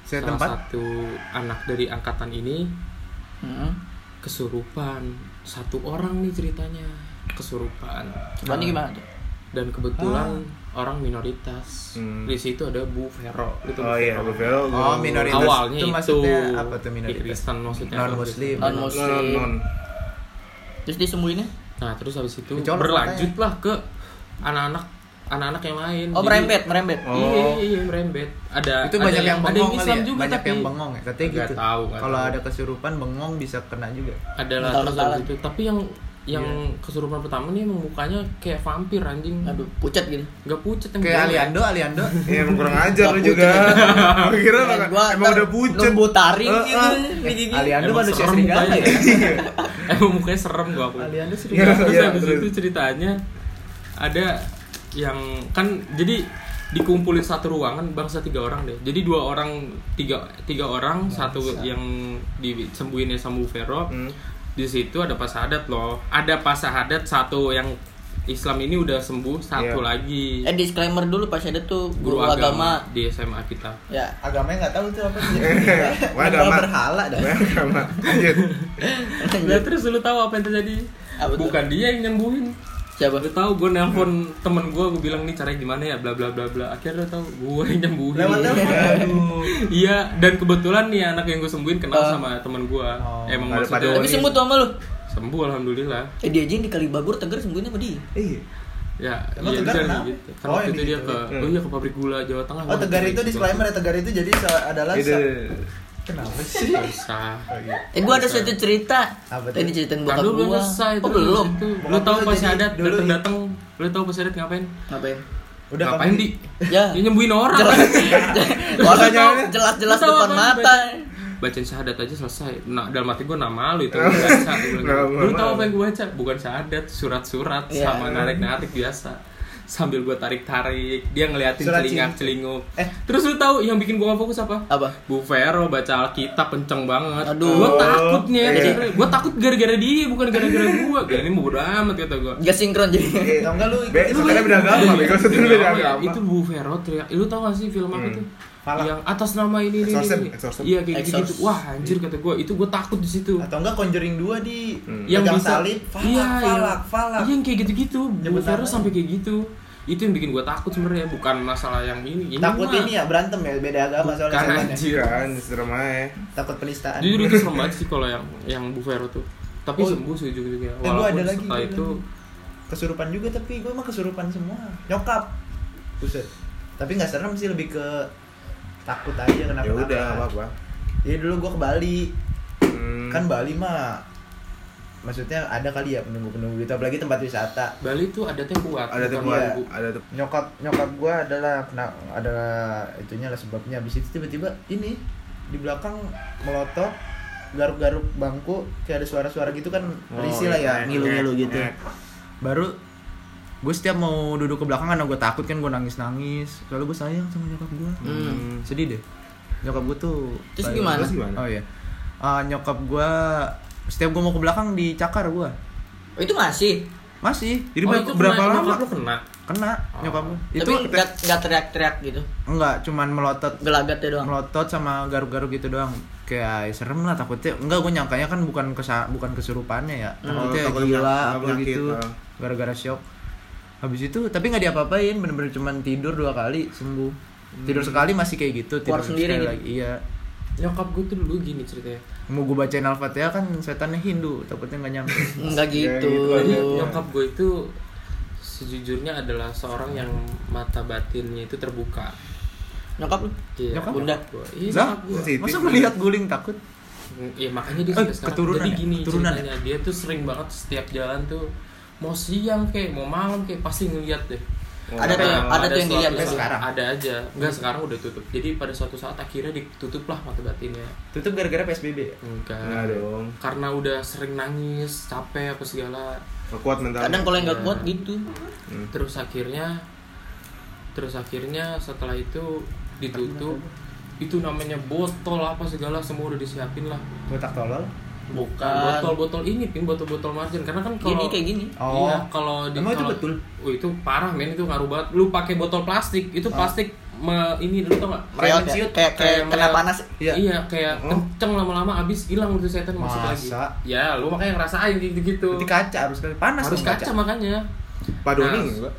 Speaker 1: Saya
Speaker 4: salah
Speaker 1: tempat
Speaker 4: satu anak dari angkatan ini
Speaker 2: Heeh.
Speaker 4: kesurupan satu orang nih ceritanya kesurupan
Speaker 2: Coba nih gimana tuh?
Speaker 4: dan kebetulan orang minoritas
Speaker 3: Hmm.
Speaker 4: di situ ada Bu Vero tahu
Speaker 3: Oh iya? Bu Vero.
Speaker 1: Oh, minoritas.
Speaker 4: awalnya
Speaker 1: Itu
Speaker 4: itu,
Speaker 1: maksudnya apa tuh
Speaker 4: Di
Speaker 1: minoritas?
Speaker 4: Kristen maksudnya
Speaker 1: Non muslim.
Speaker 2: Non muslim.
Speaker 3: Non, non.
Speaker 2: Terus disembuhinnya?
Speaker 4: Nah terus habis itu
Speaker 1: Kecolok
Speaker 4: berlanjut lah ke anak-anak anak-anak yang lain
Speaker 2: Oh
Speaker 4: Jadi-
Speaker 2: merembet, merembet.
Speaker 3: Oh.
Speaker 4: iya iya merembet ada
Speaker 1: itu
Speaker 4: ada
Speaker 1: banyak yang
Speaker 4: ada
Speaker 1: bengong
Speaker 4: Islam
Speaker 1: kali ya?
Speaker 4: juga
Speaker 1: banyak
Speaker 4: tapi
Speaker 1: yang bengong ya katanya gitu
Speaker 4: tahu,
Speaker 1: kalau
Speaker 4: tahu.
Speaker 1: ada kesurupan bengong bisa kena juga
Speaker 4: ada lah terus itu tapi yang yang kesurupan pertama nih emang mukanya kayak vampir anjing
Speaker 2: Aduh, pucat gitu.
Speaker 4: nggak pucet yang
Speaker 1: kayak. Aliando Aliando
Speaker 3: Iya, emang kurang ajar lu juga. Gua kira
Speaker 2: gua
Speaker 3: emang udah pucet.
Speaker 2: Nunggu taring
Speaker 3: Eh,
Speaker 2: gitu.
Speaker 3: eh.
Speaker 1: Aliando
Speaker 4: Emang
Speaker 1: manusia
Speaker 4: serem
Speaker 1: serigala
Speaker 4: mukanya.
Speaker 1: ya
Speaker 4: emang mukanya serem gua aku
Speaker 1: Aliando
Speaker 3: Iya,
Speaker 1: serigala
Speaker 4: terus
Speaker 3: iya,
Speaker 4: habis
Speaker 3: terus.
Speaker 4: itu ceritanya ada yang kan jadi dikumpulin satu ruangan bangsa tiga orang deh jadi dua orang tiga tiga orang satu yang disembuhinnya sama Bu Vero
Speaker 3: Hmm.
Speaker 4: Di situ ada pas sahadat loh ada pas sahadat satu yang Islam ini udah sembuh satu
Speaker 3: Iya.
Speaker 4: lagi
Speaker 2: Eh disclaimer dulu pas ada tuh
Speaker 4: guru agama di SMA kita
Speaker 2: Ya.
Speaker 1: agamanya nggak tahu tuh apa sih
Speaker 3: Wah,
Speaker 1: Agama
Speaker 3: agama.
Speaker 1: berhala dah
Speaker 3: Agama. Lanjut.
Speaker 4: Nah, terus lu tahu apa yang terjadi
Speaker 2: Apa tuh?
Speaker 4: bukan dia yang nyembuhin
Speaker 2: Siapa?
Speaker 4: Lu tahu gue nelpon temen gue, gue bilang nih caranya gimana ya, bla bla bla bla. Akhirnya lu tahu gue yang nyembuhin.
Speaker 1: lewat telepon
Speaker 4: Iya, dan kebetulan nih anak yang gue sembuhin kenal
Speaker 2: Ah.
Speaker 4: sama temen gue.
Speaker 1: Oh,
Speaker 4: Emang maksudnya
Speaker 2: Tapi sembuh tuh sama lu.
Speaker 4: sembuh alhamdulillah.
Speaker 2: Eh dia aja yang di Kalibabur Tegar sembuhin apa dia?
Speaker 3: Iya.
Speaker 4: Ya,
Speaker 1: Emang
Speaker 4: iya
Speaker 1: Tegar kenapa?
Speaker 4: gitu. Karena
Speaker 1: Oh,
Speaker 4: waktu itu dia
Speaker 1: gitu.
Speaker 4: ke,
Speaker 3: Hmm.
Speaker 4: oh iya ke pabrik gula Jawa Tengah.
Speaker 1: oh tegar itu disclaimer ya tegar itu jadi adalah kenapa sih
Speaker 4: Bisa.
Speaker 2: Eh gua ada satu cerita.
Speaker 1: Apa tuh?
Speaker 2: Tadi ceritain bokap
Speaker 4: lu belum
Speaker 2: gua.
Speaker 4: selesai
Speaker 2: Oh belum.
Speaker 4: Lu tahu
Speaker 1: lu
Speaker 4: pas
Speaker 1: i-
Speaker 4: dateng, lu tahu pas adat ngapain?
Speaker 2: Ngapain?
Speaker 1: udah
Speaker 4: ngapain di?
Speaker 2: Ya.
Speaker 4: Dia nyembuhin orang.
Speaker 2: Jelas-jelas
Speaker 4: Lu tahu
Speaker 2: depan
Speaker 4: apa?
Speaker 2: mata.
Speaker 4: bacain syahadat aja selesai. Nah, dalam hati gue nama lu itu baca. Bilang, Lu tahu
Speaker 3: lu.
Speaker 4: apa yang gue baca? Bukan syahadat, surat-surat
Speaker 2: Iya.
Speaker 4: sama narik-narik biasa. Sambil gue tarik-tarik, dia ngeliatin
Speaker 1: Surat
Speaker 4: celingak-celinguk.
Speaker 1: Eh.
Speaker 4: Terus lu tahu yang bikin gue gak fokus apa?
Speaker 2: Apa?
Speaker 4: Bu Vero baca Alkitab kenceng banget.
Speaker 2: Aduh.
Speaker 4: Gue takut nih,
Speaker 3: Iya.
Speaker 4: gue takut gara-gara dia, bukan gara-gara gue. Gak ini mau bodo amat kata gue.
Speaker 2: Gak sinkron jadi.
Speaker 3: Eh,
Speaker 1: Tau nggak lu
Speaker 3: sebenarnya beda agama, beda agama.
Speaker 4: Itu Bu Vero teriak. Lu tau gak sih film apa
Speaker 3: Hmm.
Speaker 4: tuh?
Speaker 1: Falak.
Speaker 4: yang atas nama ini ini iya kayak
Speaker 2: Exorcism.
Speaker 4: gitu wah anjir kata gue itu gue takut di situ
Speaker 1: atau enggak Conjuring 2 di
Speaker 4: yang
Speaker 1: pegang
Speaker 4: bisa
Speaker 1: salib falak
Speaker 4: iya,
Speaker 1: falak
Speaker 4: yang,
Speaker 1: falak
Speaker 4: iya yang kayak gitu-gitu Bu
Speaker 1: Nyebut
Speaker 4: Vero sampai kayak gitu itu yang bikin gue takut sebenarnya bukan masalah yang ini. Ini
Speaker 1: takut
Speaker 4: mah-
Speaker 1: ini ya berantem ya beda agama soalnya
Speaker 4: Bukan, anjir.
Speaker 3: serem aja.
Speaker 1: Takut penistaan.
Speaker 4: Jujur itu serem banget sih kalau yang yang Bu Vero tuh. Tapi
Speaker 1: Oh.
Speaker 4: sembuh sih ujung-ujungnya
Speaker 1: Eh, gua
Speaker 4: walaupun
Speaker 1: ada lagi,
Speaker 4: setelah itu
Speaker 1: lagi. kesurupan juga tapi gue mah kesurupan semua. Nyokap. Buset. Tapi nggak serem sih lebih ke takut aja kenapa
Speaker 3: ya udah apa-apa.
Speaker 1: Iya dulu gue ke Bali.
Speaker 3: Hmm.
Speaker 1: kan Bali mah maksudnya ada kali ya penunggu-penunggu gitu apalagi tempat wisata
Speaker 4: Bali tuh adatnya kuat
Speaker 3: ada tuh
Speaker 4: bukan
Speaker 3: gua
Speaker 4: lagu.
Speaker 3: ada tuh
Speaker 1: nyokap nyokap gue adalah kena adalah itunya lah sebabnya habis itu tiba-tiba ini di belakang melotot garuk-garuk bangku kayak ada suara-suara gitu kan
Speaker 3: Oh,
Speaker 1: risih lah ya
Speaker 3: iya.
Speaker 1: ngilu-ngilu gitu
Speaker 3: Iya.
Speaker 1: baru gue setiap mau duduk ke belakang karena gue takut kan gue nangis-nangis soalnya gue sayang sama nyokap gue
Speaker 2: Hmm.
Speaker 1: sedih deh nyokap gue tuh
Speaker 2: Terus gimana?
Speaker 3: Terus gimana?
Speaker 1: oh iya Ah, nyokap gue setiap gue mau ke belakang dicakar gue
Speaker 2: Oh, itu masih.
Speaker 1: masih.
Speaker 3: Jadi
Speaker 4: Oh, itu
Speaker 3: berapa
Speaker 4: kena-
Speaker 3: lama?
Speaker 4: lu kena?
Speaker 1: Kena nyokap gue itu
Speaker 2: Tapi nggak nggak teriak-teriak gitu.
Speaker 1: enggak cuman melotot.
Speaker 2: Gelagatnya doang.
Speaker 1: melotot sama garuk-garuk gitu doang. Kayak serem lah takutnya. Enggak gue nyangkanya kan bukan kesa bukan kesurupannya ya. Takutnya
Speaker 3: Oh, takut
Speaker 1: gila apa gitu.
Speaker 3: ah.
Speaker 1: gara-gara shock habis itu tapi nggak diapa-apain. Bener-bener cuman tidur dua kali sembuh. Tidur sekali masih kayak gitu tidur
Speaker 2: Keluar sendiri gitu?
Speaker 1: lagi iya
Speaker 4: nyokap gue tuh dulu gini ceritanya
Speaker 1: mau gue bacain al-fatihah kan setannya Hindu takutnya nggak nyampe
Speaker 2: Enggak gitu.
Speaker 3: gitu
Speaker 4: jadi
Speaker 3: aja.
Speaker 4: nyokap gue itu sejujurnya adalah seorang yang mata batinnya itu terbuka
Speaker 2: Nyokap lu?
Speaker 4: Iya,
Speaker 1: Nyokap?
Speaker 2: Bunda?
Speaker 4: Iya, nyokap gue.
Speaker 3: Sensitif.
Speaker 1: masa melihat guling takut
Speaker 4: Iya makanya dia
Speaker 1: Eh,
Speaker 4: sekarang
Speaker 1: keturunan
Speaker 4: jadi
Speaker 1: ya?
Speaker 4: gini
Speaker 1: Keturunan
Speaker 4: ceritanya dia tuh sering banget setiap jalan tuh mau siang kayak mau malam kayak pasti ngeliat deh.
Speaker 2: Ada tuh,
Speaker 4: Nah,
Speaker 2: ada tuh yang dilihat
Speaker 4: saat-
Speaker 1: sekarang?
Speaker 4: Ada aja. Enggak sekarang udah tutup. Jadi pada suatu saat akhirnya ditutup lah mata batinnya.
Speaker 1: tutup gara-gara PSBB ya?
Speaker 4: Enggak.
Speaker 3: Enggak dong.
Speaker 4: Karena udah sering nangis, capek apa segala.
Speaker 3: Nggak kuat mentalnya
Speaker 2: Kadang kalau yang nggak
Speaker 4: Iya.
Speaker 2: kuat gitu.
Speaker 4: Terus akhirnya terus akhirnya setelah itu ditutup itu namanya botol apa segala semua udah disiapin lah
Speaker 1: botak tolol
Speaker 4: bukan botol-botol ini pin botol-botol margin karena kan kalau
Speaker 2: Gini kayak gini.
Speaker 1: Oh.
Speaker 4: iya kalau di
Speaker 1: Emang itu
Speaker 4: kalau-
Speaker 1: betul?
Speaker 4: oh itu parah men itu ngaruh banget lu pakai botol plastik itu plastik me- ini dulu tau nggak
Speaker 2: Reot ya?
Speaker 1: menciut,
Speaker 2: Kayak kayak kena panas.
Speaker 1: Iya.
Speaker 4: iya kayak
Speaker 3: Oh.
Speaker 4: kenceng lama-lama abis hilang itu setan masuk lagi
Speaker 1: Masa?
Speaker 4: ya lu makanya ngerasain gitu-gitu
Speaker 1: berarti kaca harus kali panas
Speaker 4: harus
Speaker 1: dong
Speaker 4: kaca makanya
Speaker 3: Pak Doni
Speaker 4: Nah,
Speaker 3: enggak?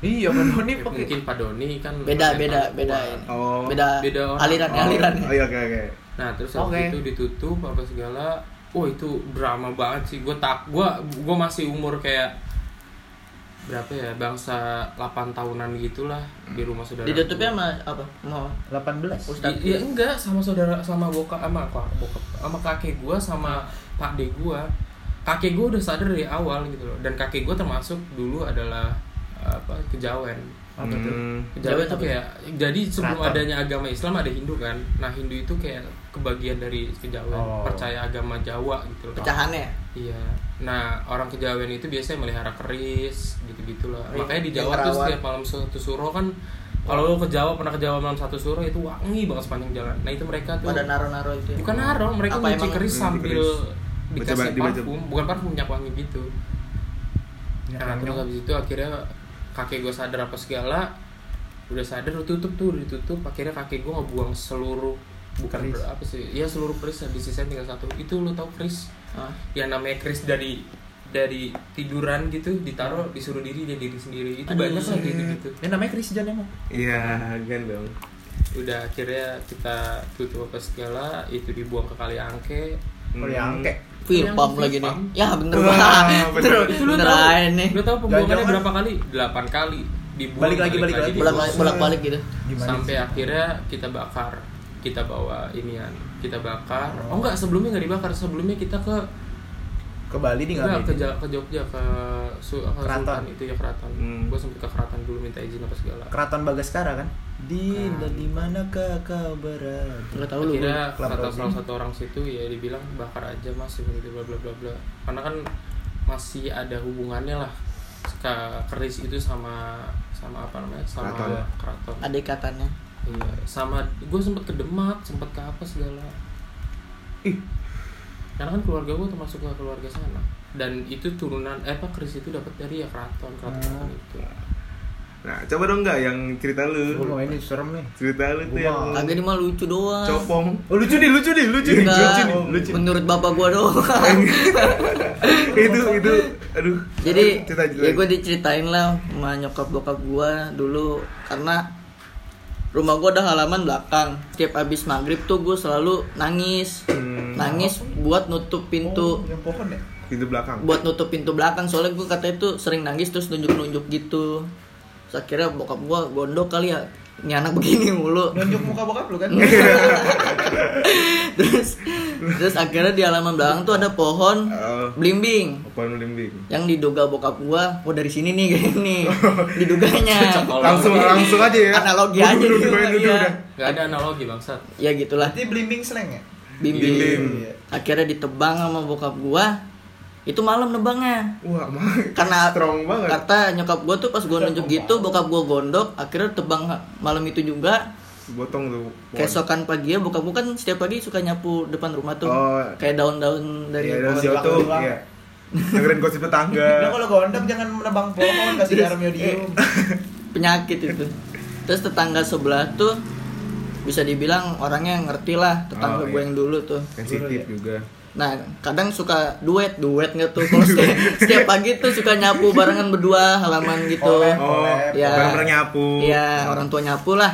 Speaker 1: iya ini pakai
Speaker 4: mungkin Pak Doni kan
Speaker 2: Beda beda beda ini.
Speaker 3: Oh.
Speaker 2: Beda,
Speaker 4: Beda
Speaker 2: aliran
Speaker 3: Oh,
Speaker 2: aliran.
Speaker 3: Oh iya oke oke.
Speaker 4: Nah terus
Speaker 1: Oke.
Speaker 4: itu ditutup apa segala. Oh itu drama banget sih. Gue tak, gue gue masih umur kayak berapa ya bangsa 8 tahunan gitulah di rumah saudara.
Speaker 2: Ditutupnya sama apa? Mau
Speaker 1: 18
Speaker 2: Ustadz.
Speaker 4: Iya enggak sama saudara sama bokap sama bokap sama kakek gue sama pak de gue. Kakek gue udah sadar dari awal gitu loh. Dan kakek gue termasuk dulu adalah apa kejawen.
Speaker 1: apa tuh
Speaker 3: Hmm.
Speaker 4: Kejawen tuh
Speaker 2: apa?
Speaker 4: kayak jadi sebelum
Speaker 1: Keraton.
Speaker 4: adanya agama Islam ada Hindu kan. Nah Hindu itu kayak kebagian dari kejawen,
Speaker 1: Oh.
Speaker 4: percaya agama Jawa gitu loh.
Speaker 2: pecahannya. ya?
Speaker 4: Iya. Nah orang kejawen itu biasanya melihara keris gitu gitulah.
Speaker 2: Iya,
Speaker 4: Makanya di Jawa tuh setiap malam satu suro kan kalau lo ke Jawa pernah ke Jawa malam satu suro itu wangi banget sepanjang jalan. Nah itu mereka tuh
Speaker 2: Pada naro-naro itu. ya?
Speaker 4: bukan naro, mereka
Speaker 2: Apa
Speaker 4: nyuci keris
Speaker 3: Hmm,
Speaker 4: sambil
Speaker 3: keris.
Speaker 4: dikasih
Speaker 3: Baca-
Speaker 4: parfum, bukan parfum minyak wangi gitu.
Speaker 1: Minyak
Speaker 4: Nah, terus habis itu akhirnya kakek gue sadar apa segala udah sadar udah tutup tuh ditutup akhirnya kakek gue ngebuang seluruh bukan ber- apa sih ya seluruh keris di sisa tinggal satu itu lu tahu keris
Speaker 2: Hah?
Speaker 4: yang namanya keris dari dari tiduran gitu ditaruh disuruh diri dia diri sendiri itu
Speaker 2: Aduh.
Speaker 4: banyak lah gitu gitu
Speaker 1: ini namanya Christian emang
Speaker 3: Iya kan dong.
Speaker 4: udah akhirnya kita tutup apa segala itu dibuang ke kali angke
Speaker 1: kalau
Speaker 3: Hmm.
Speaker 1: yang angke
Speaker 2: Filpam
Speaker 4: Yang
Speaker 2: lagi nih. Ya bener banget.
Speaker 3: bener.
Speaker 2: Bener,
Speaker 4: itu lu
Speaker 2: bener aja nih.
Speaker 4: lu tahu pembuangannya berapa kali delapan kali dibuang
Speaker 1: Balik lagi, balik lagi.
Speaker 2: Bolak bolak balik gitu.
Speaker 4: sampai
Speaker 1: sih?
Speaker 4: akhirnya kita bakar kita bawa inian kita bakar oh enggak sebelumnya nggak dibakar sebelumnya kita ke
Speaker 1: ke Bali
Speaker 4: ke,
Speaker 1: nggak
Speaker 4: Ja- ke Jogja ke, Su, ke
Speaker 1: Keraton.
Speaker 4: Sultan itu ya keraton
Speaker 3: Hmm.
Speaker 4: gue sempet ke keraton dulu minta izin apa segala
Speaker 1: keraton Bagaskara kan di
Speaker 4: Kan.
Speaker 1: di manakah kau berada
Speaker 2: Enggak tahu lu.
Speaker 1: Kelab
Speaker 4: kata salah satu orang situ ya dibilang bakar aja mas gitu bla bla bla bla karena kan masih ada hubungannya lah ke keris itu sama sama apa namanya sama
Speaker 3: Keraton.
Speaker 4: keraton,
Speaker 2: Ada ikatannya.
Speaker 4: Iya sama gue sempet ke Demak sempet ke apa segala
Speaker 1: ih
Speaker 4: karena kan keluarga gue termasuk ke keluarga sana dan itu turunan eh apa keris itu dapat dari ya keraton keraton
Speaker 1: Hmm.
Speaker 4: itu
Speaker 3: Nah, coba dong nggak yang cerita
Speaker 5: Gue
Speaker 3: lu.
Speaker 5: mau ini serem nih.
Speaker 3: Cerita lu tuh
Speaker 5: Gua
Speaker 3: yang
Speaker 2: Kagak ini mah lucu doang.
Speaker 3: copong.
Speaker 5: Oh lucu nih, lucu nih, lucu nih.
Speaker 2: Enggak,
Speaker 5: Lucu nih, lucu.
Speaker 2: menurut bapak gua doang.
Speaker 3: itu itu aduh.
Speaker 2: Jadi
Speaker 3: cerita cerita.
Speaker 2: ya gue diceritain lah sama nyokap bokap gua dulu karena rumah gua ada halaman belakang. Setiap habis maghrib tuh gue selalu nangis,
Speaker 3: Hmm.
Speaker 2: nangis buat nutup pintu,
Speaker 5: Oh, yang pohon ya?
Speaker 3: pintu belakang.
Speaker 2: buat nutup pintu belakang. Soalnya gue katanya tuh sering nangis terus nunjuk-nunjuk gitu. Terus akhirnya bokap gua gondok kali ya, ini anak begini mulu.
Speaker 5: Nunjuk muka bokap lu kan?
Speaker 2: terus terus akhirnya di halaman belakang tuh ada pohon
Speaker 3: Oh,
Speaker 2: blimbing
Speaker 3: pohon limbing.
Speaker 2: yang diduga bokap gua oh dari sini nih kayak ini diduganya
Speaker 3: Langsung langsung aja ya.
Speaker 2: Analogi aja gitu,
Speaker 3: duduk, duduk,
Speaker 2: iya.
Speaker 3: udah.
Speaker 4: Gak ada analogi bangsat.
Speaker 2: ya gitulah
Speaker 5: Berarti blimbing slang ya?
Speaker 2: bimbing
Speaker 3: Bimbing.
Speaker 2: akhirnya ditebang sama bokap gua itu malam nebangnya
Speaker 3: Wah,
Speaker 2: karena
Speaker 3: strong banget.
Speaker 2: kata nyokap gua tuh pas gua nunjuk gitu bokap gua gondok akhirnya tebang malam itu juga
Speaker 3: Botong tuh. pohon.
Speaker 2: keesokan pagi ya bokap gua kan setiap pagi suka nyapu depan rumah tuh
Speaker 3: Oh.
Speaker 2: kayak daun-daun dari
Speaker 3: Iya,
Speaker 2: pohon
Speaker 3: jauh tuh, iya. Dengerin gosip tetangga.
Speaker 5: Udah kalau gondok jangan menebang pohon, kasih garam yodium.
Speaker 2: penyakit itu terus tetangga sebelah tuh bisa dibilang orangnya ngerti lah tetangga
Speaker 3: Oh,
Speaker 2: gue
Speaker 3: iya.
Speaker 2: yang dulu tuh
Speaker 3: Sensitif juga.
Speaker 2: Nah kadang suka duet duet nggak tuh? Kalau setiap, setiap pagi tuh suka nyapu barengan berdua halaman gitu.
Speaker 5: Collab.
Speaker 3: Oh,
Speaker 2: ya
Speaker 3: bareng-bareng nyapu.
Speaker 2: iya orang tua nyapu lah.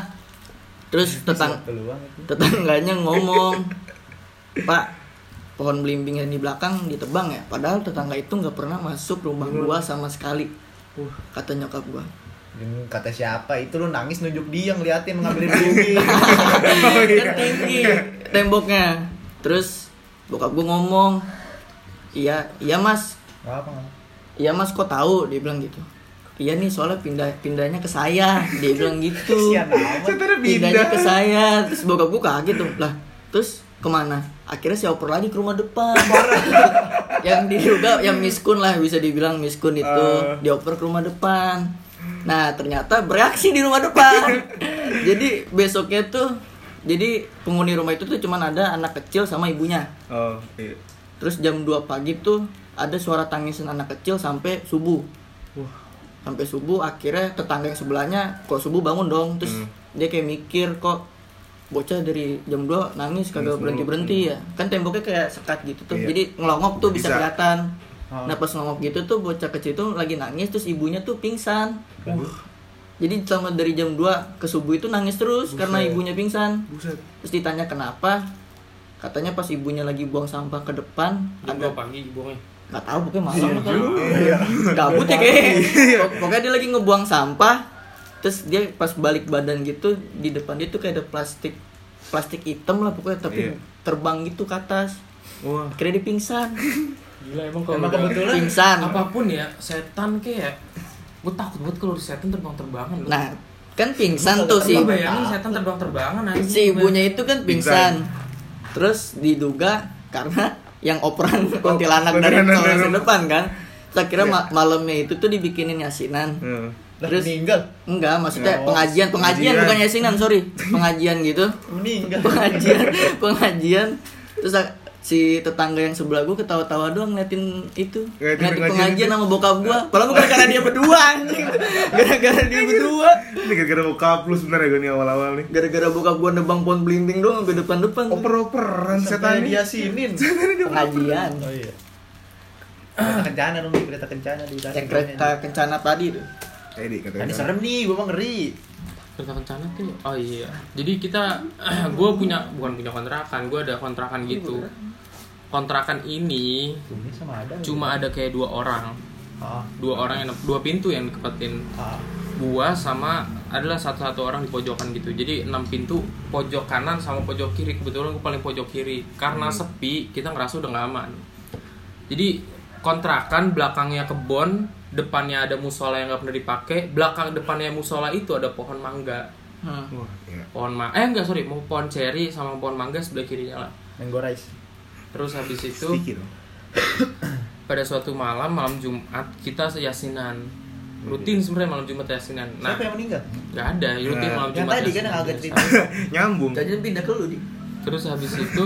Speaker 2: Terus tetang tetangganya ngomong pak pohon belimbing yang di belakang ditebang ya? Padahal tetangga itu nggak pernah masuk rumah gua sama sekali kata nyokap gua.
Speaker 5: Ini kata siapa? Itu lu nangis nunjuk dia ngeliatin ngambilin blimbing.
Speaker 2: kan tinggi. Temboknya. Terus bokap gue ngomong iya iya mas.
Speaker 5: Apa
Speaker 2: iya mas kok tahu? Dia bilang gitu. Iya nih soalnya pindah pindahnya ke saya. Dia bilang gitu. Pindahnya
Speaker 3: pindah.
Speaker 2: ke saya. Terus bokap gue kaget tuh. Lah terus ke mana? Akhirnya si oper lagi ke rumah depan. Yang diduga yang miskun lah bisa dibilang miskun itu.
Speaker 3: Ah.
Speaker 2: dioper ke rumah depan. Nah ternyata bereaksi di rumah depan. Jadi besoknya tuh jadi penghuni rumah itu tuh cuman ada anak kecil sama ibunya
Speaker 3: Oh, iya.
Speaker 2: terus jam 2 pagi tuh ada suara tangisan anak kecil sampai subuh
Speaker 3: Wah.
Speaker 2: sampai subuh akhirnya tetangga yang sebelahnya kok subuh bangun dong terus
Speaker 3: Hmm.
Speaker 2: dia kayak mikir kok bocah dari jam 2 nangis kagak berhenti berhenti ya kan temboknya kayak sekat gitu tuh
Speaker 3: Iya.
Speaker 2: jadi ngelongok tuh bisa,
Speaker 3: Bisa.
Speaker 2: kelihatan
Speaker 5: Oh.
Speaker 2: nah pas ngelongok gitu tuh bocah kecil tuh lagi nangis terus ibunya tuh pingsan
Speaker 3: Wah,
Speaker 2: jadi selama dari jam 2 ke subuh itu nangis terus karena ibunya pingsan.
Speaker 3: Buset.
Speaker 2: terus ditanya kenapa? Katanya pas ibunya lagi buang sampah ke depan
Speaker 4: Jam
Speaker 2: ada
Speaker 4: pagi buangnya.
Speaker 2: nggak tahu pokoknya malam. lah kalau gabut ya kayak. Pok- pokoknya dia lagi ngebuang sampah terus dia pas balik badan gitu di depan dia tuh kayak ada plastik plastik hitam lah pokoknya tapi
Speaker 3: Iya.
Speaker 2: terbang gitu ke atas.
Speaker 3: Wah.
Speaker 2: akhirnya dia pingsan.
Speaker 4: Gila emang kalau
Speaker 5: Emang kebetulan
Speaker 2: pingsan.
Speaker 4: Apa pun ya setan kayak gue takut banget kalau setan terbang-terbangan loh.
Speaker 2: nah kan pingsan tuh si
Speaker 4: Lu bayangin setan terbang-terbangan
Speaker 2: si ibunya itu kan pingsan terus diduga karena yang operan kuntilanak dari
Speaker 3: kuntilanak
Speaker 2: kelas
Speaker 3: dari-
Speaker 2: depan kan saya kira ma- malamnya itu tuh dibikinin yasinan
Speaker 3: Heeh.
Speaker 5: Lah
Speaker 2: Terus-
Speaker 5: meninggal.
Speaker 2: Enggak, maksudnya
Speaker 5: Oh,
Speaker 2: pengajian, pengajian
Speaker 3: pengajian.
Speaker 2: bukan yasinan, sorry. Pengajian gitu.
Speaker 5: Meninggal.
Speaker 2: Pengajian, pengajian. Terus si tetangga yang sebelah gua ketawa-tawa doang ngeliatin itu.
Speaker 3: Ngeliatin
Speaker 2: Ngeliatin
Speaker 3: pengajian
Speaker 2: sama bokap gua. Padahal bukan karena dia berdua anjing. Gara-gara dia berdua.
Speaker 3: Ini gara-gara bokap lu sebenarnya gue nih awal-awal nih.
Speaker 2: Gara-gara bokap gua nebang pohon belimbing doang sampai depan-depan. tuh.
Speaker 3: Oper-operan setan ini.
Speaker 5: dia sinin.
Speaker 2: Pengajian.
Speaker 5: Oh iya. Kereta kencana dong, kereta kencana di
Speaker 2: kereta kencana tadi tuh.
Speaker 3: Eh, di kata
Speaker 5: Tadi serem nih, gua mah ngeri.
Speaker 4: Kereta kencana tuh oh iya. Jadi kita gue punya bukan punya kontrakan gue ada kontrakan gitu. kontrakan ini
Speaker 5: ada.
Speaker 4: cuma ada kayak dua orang.
Speaker 5: Ah,
Speaker 4: dua orang yang dua pintu yang deketin.
Speaker 5: Ah.
Speaker 4: gua sama adalah satu-satu orang di pojokan gitu. Jadi enam pintu pojok kanan sama pojok kiri. Kebetulan gue paling pojok kiri. Karena sepi kita ngerasa udah nggak aman. Jadi kontrakan belakangnya kebon depannya ada musola yang nggak pernah dipakai belakang depannya musola itu ada pohon mangga
Speaker 2: Hmm.
Speaker 3: Wah, iya.
Speaker 4: pohon ma eh enggak sorry mau pohon ceri sama pohon mangga sebelah kirinya lah
Speaker 5: Mango rice.
Speaker 4: terus habis itu pada suatu malam malam Jumat kita yasinan rutin sebenarnya malam Jumat yasinan nah
Speaker 5: Siapa yang meninggal?
Speaker 4: nggak ada rutin
Speaker 3: Nah.
Speaker 4: malam
Speaker 5: Yang
Speaker 4: Jumat
Speaker 5: tadi kan
Speaker 4: yasinan
Speaker 5: yang agak cerita.
Speaker 3: Nyambung.
Speaker 2: Jadi pindah ke lu di.
Speaker 4: terus habis itu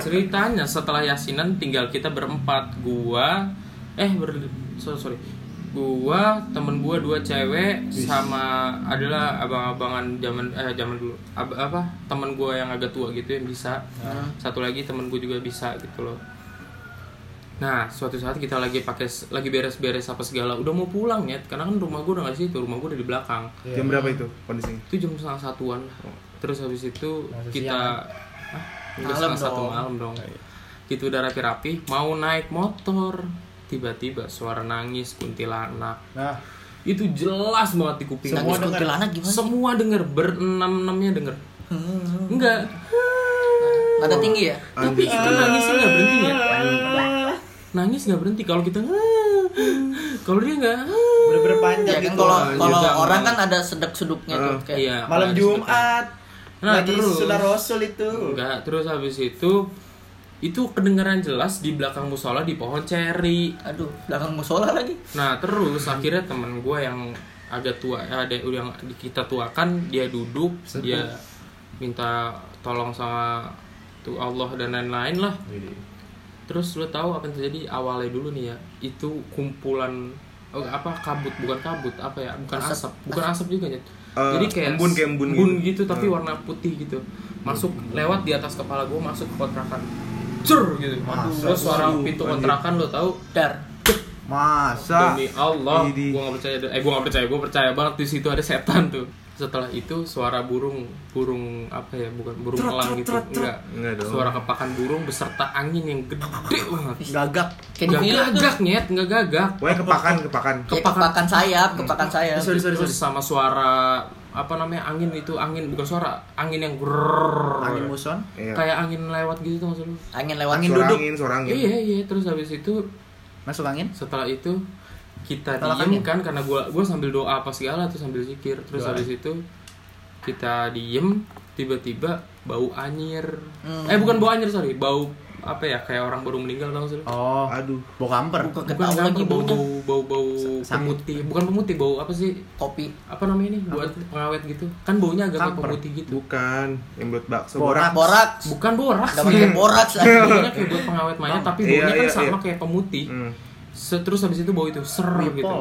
Speaker 4: ceritanya setelah yasinan tinggal kita berempat gua eh ber sorry, sorry gua temen gua dua cewek sama adalah abang-abangan zaman eh zaman dulu. Ab- apa? Temen gua yang agak tua gitu yang bisa. Satu lagi temen gua juga bisa gitu loh. Nah suatu saat kita lagi pakai lagi beres-beres apa segala udah mau pulang ya karena kan rumah gua udah nggak di situ rumah gua udah di belakang.
Speaker 3: Jam berapa itu kondisinya?
Speaker 4: itu jam setengah satuan. Lah. terus habis itu
Speaker 5: Masih
Speaker 4: kita
Speaker 5: siang?
Speaker 4: Udah
Speaker 2: Malam
Speaker 4: setengah satu
Speaker 2: dong.
Speaker 4: malam dong. Gitu udah rapi-rapi mau naik motor tiba-tiba suara nangis kuntilanak.
Speaker 5: Nah,
Speaker 4: itu jelas banget di kuping
Speaker 2: Nangis.
Speaker 4: gua.
Speaker 2: kuntilanak gimana?
Speaker 4: semua denger berenam enamnya denger. Enggak.
Speaker 2: Nada tinggi ya?
Speaker 4: tapi itu nangisnya nggak berhenti ya nangis. Nggak berhenti. Kalau kita kalau dia nggak
Speaker 5: bener-bener panjang
Speaker 2: Ya kan
Speaker 5: gitu.
Speaker 2: kalau
Speaker 4: Ah,
Speaker 2: kalau orang kan ada sedek-seduknya tuh kayak
Speaker 4: iya
Speaker 5: malam
Speaker 4: nangis
Speaker 5: Jumat.
Speaker 4: Nah,
Speaker 5: lagi
Speaker 4: terus.
Speaker 5: sudah Rasul itu.
Speaker 4: enggak terus habis itu itu kedengaran jelas di belakang musola di pohon ceri
Speaker 2: aduh belakang musola lagi.
Speaker 4: Nah terus akhirnya teman gue yang agak tua, eh, ada yang kita tuakan dia duduk, dia minta tolong sama tuh Allah dan lain-lain lah. Terus lo tahu apa yang terjadi awalnya dulu nih ya? Itu kumpulan oh, apa kabut bukan kabut apa ya? Bukan asap, bukan asap juga ya.
Speaker 3: Eh,
Speaker 4: Jadi kayak
Speaker 3: embun, kayak embun
Speaker 4: gitu,
Speaker 3: gitu.
Speaker 4: tapi
Speaker 3: Hmm.
Speaker 4: warna putih gitu. Masuk lewat di atas kepala gue masuk ke kontrakan. Cer gitu. Terus suara pintu kontrakan lo tahu
Speaker 2: Dar.
Speaker 5: Masa?
Speaker 4: Demi Allah, gua gak percaya. Eh, gua gak percaya, gua percaya banget di situ ada setan tuh. Setelah itu suara burung, burung apa ya? Bukan burung elang gitu, enggak.
Speaker 3: Enggak dong.
Speaker 4: Suara kepakan burung beserta angin yang gede banget.
Speaker 5: Gagak.
Speaker 2: Kayak di
Speaker 4: Gak
Speaker 2: film tuh.
Speaker 4: gagak nyet, nggak gagak.
Speaker 3: Pokoknya kepakan, kepakan.
Speaker 2: Ya, kepakan sayap, kepakan sayap.
Speaker 5: Sorry, sorry, sorry.
Speaker 4: sama suara apa namanya angin itu angin bukan suara angin yang grrrr.
Speaker 5: Angin muson.
Speaker 3: Iya.
Speaker 4: kayak angin lewat gitu tuh maksud lu
Speaker 2: Angin lewat.
Speaker 5: Angin
Speaker 3: suara
Speaker 5: duduk.
Speaker 3: angin, suara angin.
Speaker 4: iya iya terus habis itu
Speaker 5: Masuk angin?
Speaker 4: setelah itu kita
Speaker 5: Tolak
Speaker 4: diem
Speaker 5: angin.
Speaker 4: kan karena gua gua sambil doa apa segala tuh sambil zikir terus
Speaker 5: Doa.
Speaker 4: habis itu kita diem tiba-tiba bau anyir
Speaker 2: Hmm.
Speaker 4: eh bukan bau anyir sorry bau apa ya kayak orang baru meninggal tau sih?
Speaker 5: Oh,
Speaker 3: Aduh.
Speaker 5: bau kamper.
Speaker 2: Bukan
Speaker 4: bukan kamper,
Speaker 2: lagi
Speaker 4: bau
Speaker 2: baunya.
Speaker 4: bau bau bau pemutih bukan pemutih bau apa sih
Speaker 2: Kopi.
Speaker 4: apa namanya ini buat pengawet gitu kan baunya agak kayak pemutih gitu
Speaker 3: Bukan, yang buat bakso
Speaker 5: Borak.
Speaker 3: borak.
Speaker 4: Bukan borak
Speaker 2: Gak pakai borak
Speaker 4: baunya kayak buat pengawet mayat tapi
Speaker 3: Iya,
Speaker 4: baunya kan
Speaker 3: iya,
Speaker 4: sama
Speaker 3: iya.
Speaker 4: kayak pemutih
Speaker 3: Hmm.
Speaker 4: Terus habis itu bau itu ser
Speaker 5: Wipol.
Speaker 4: gitu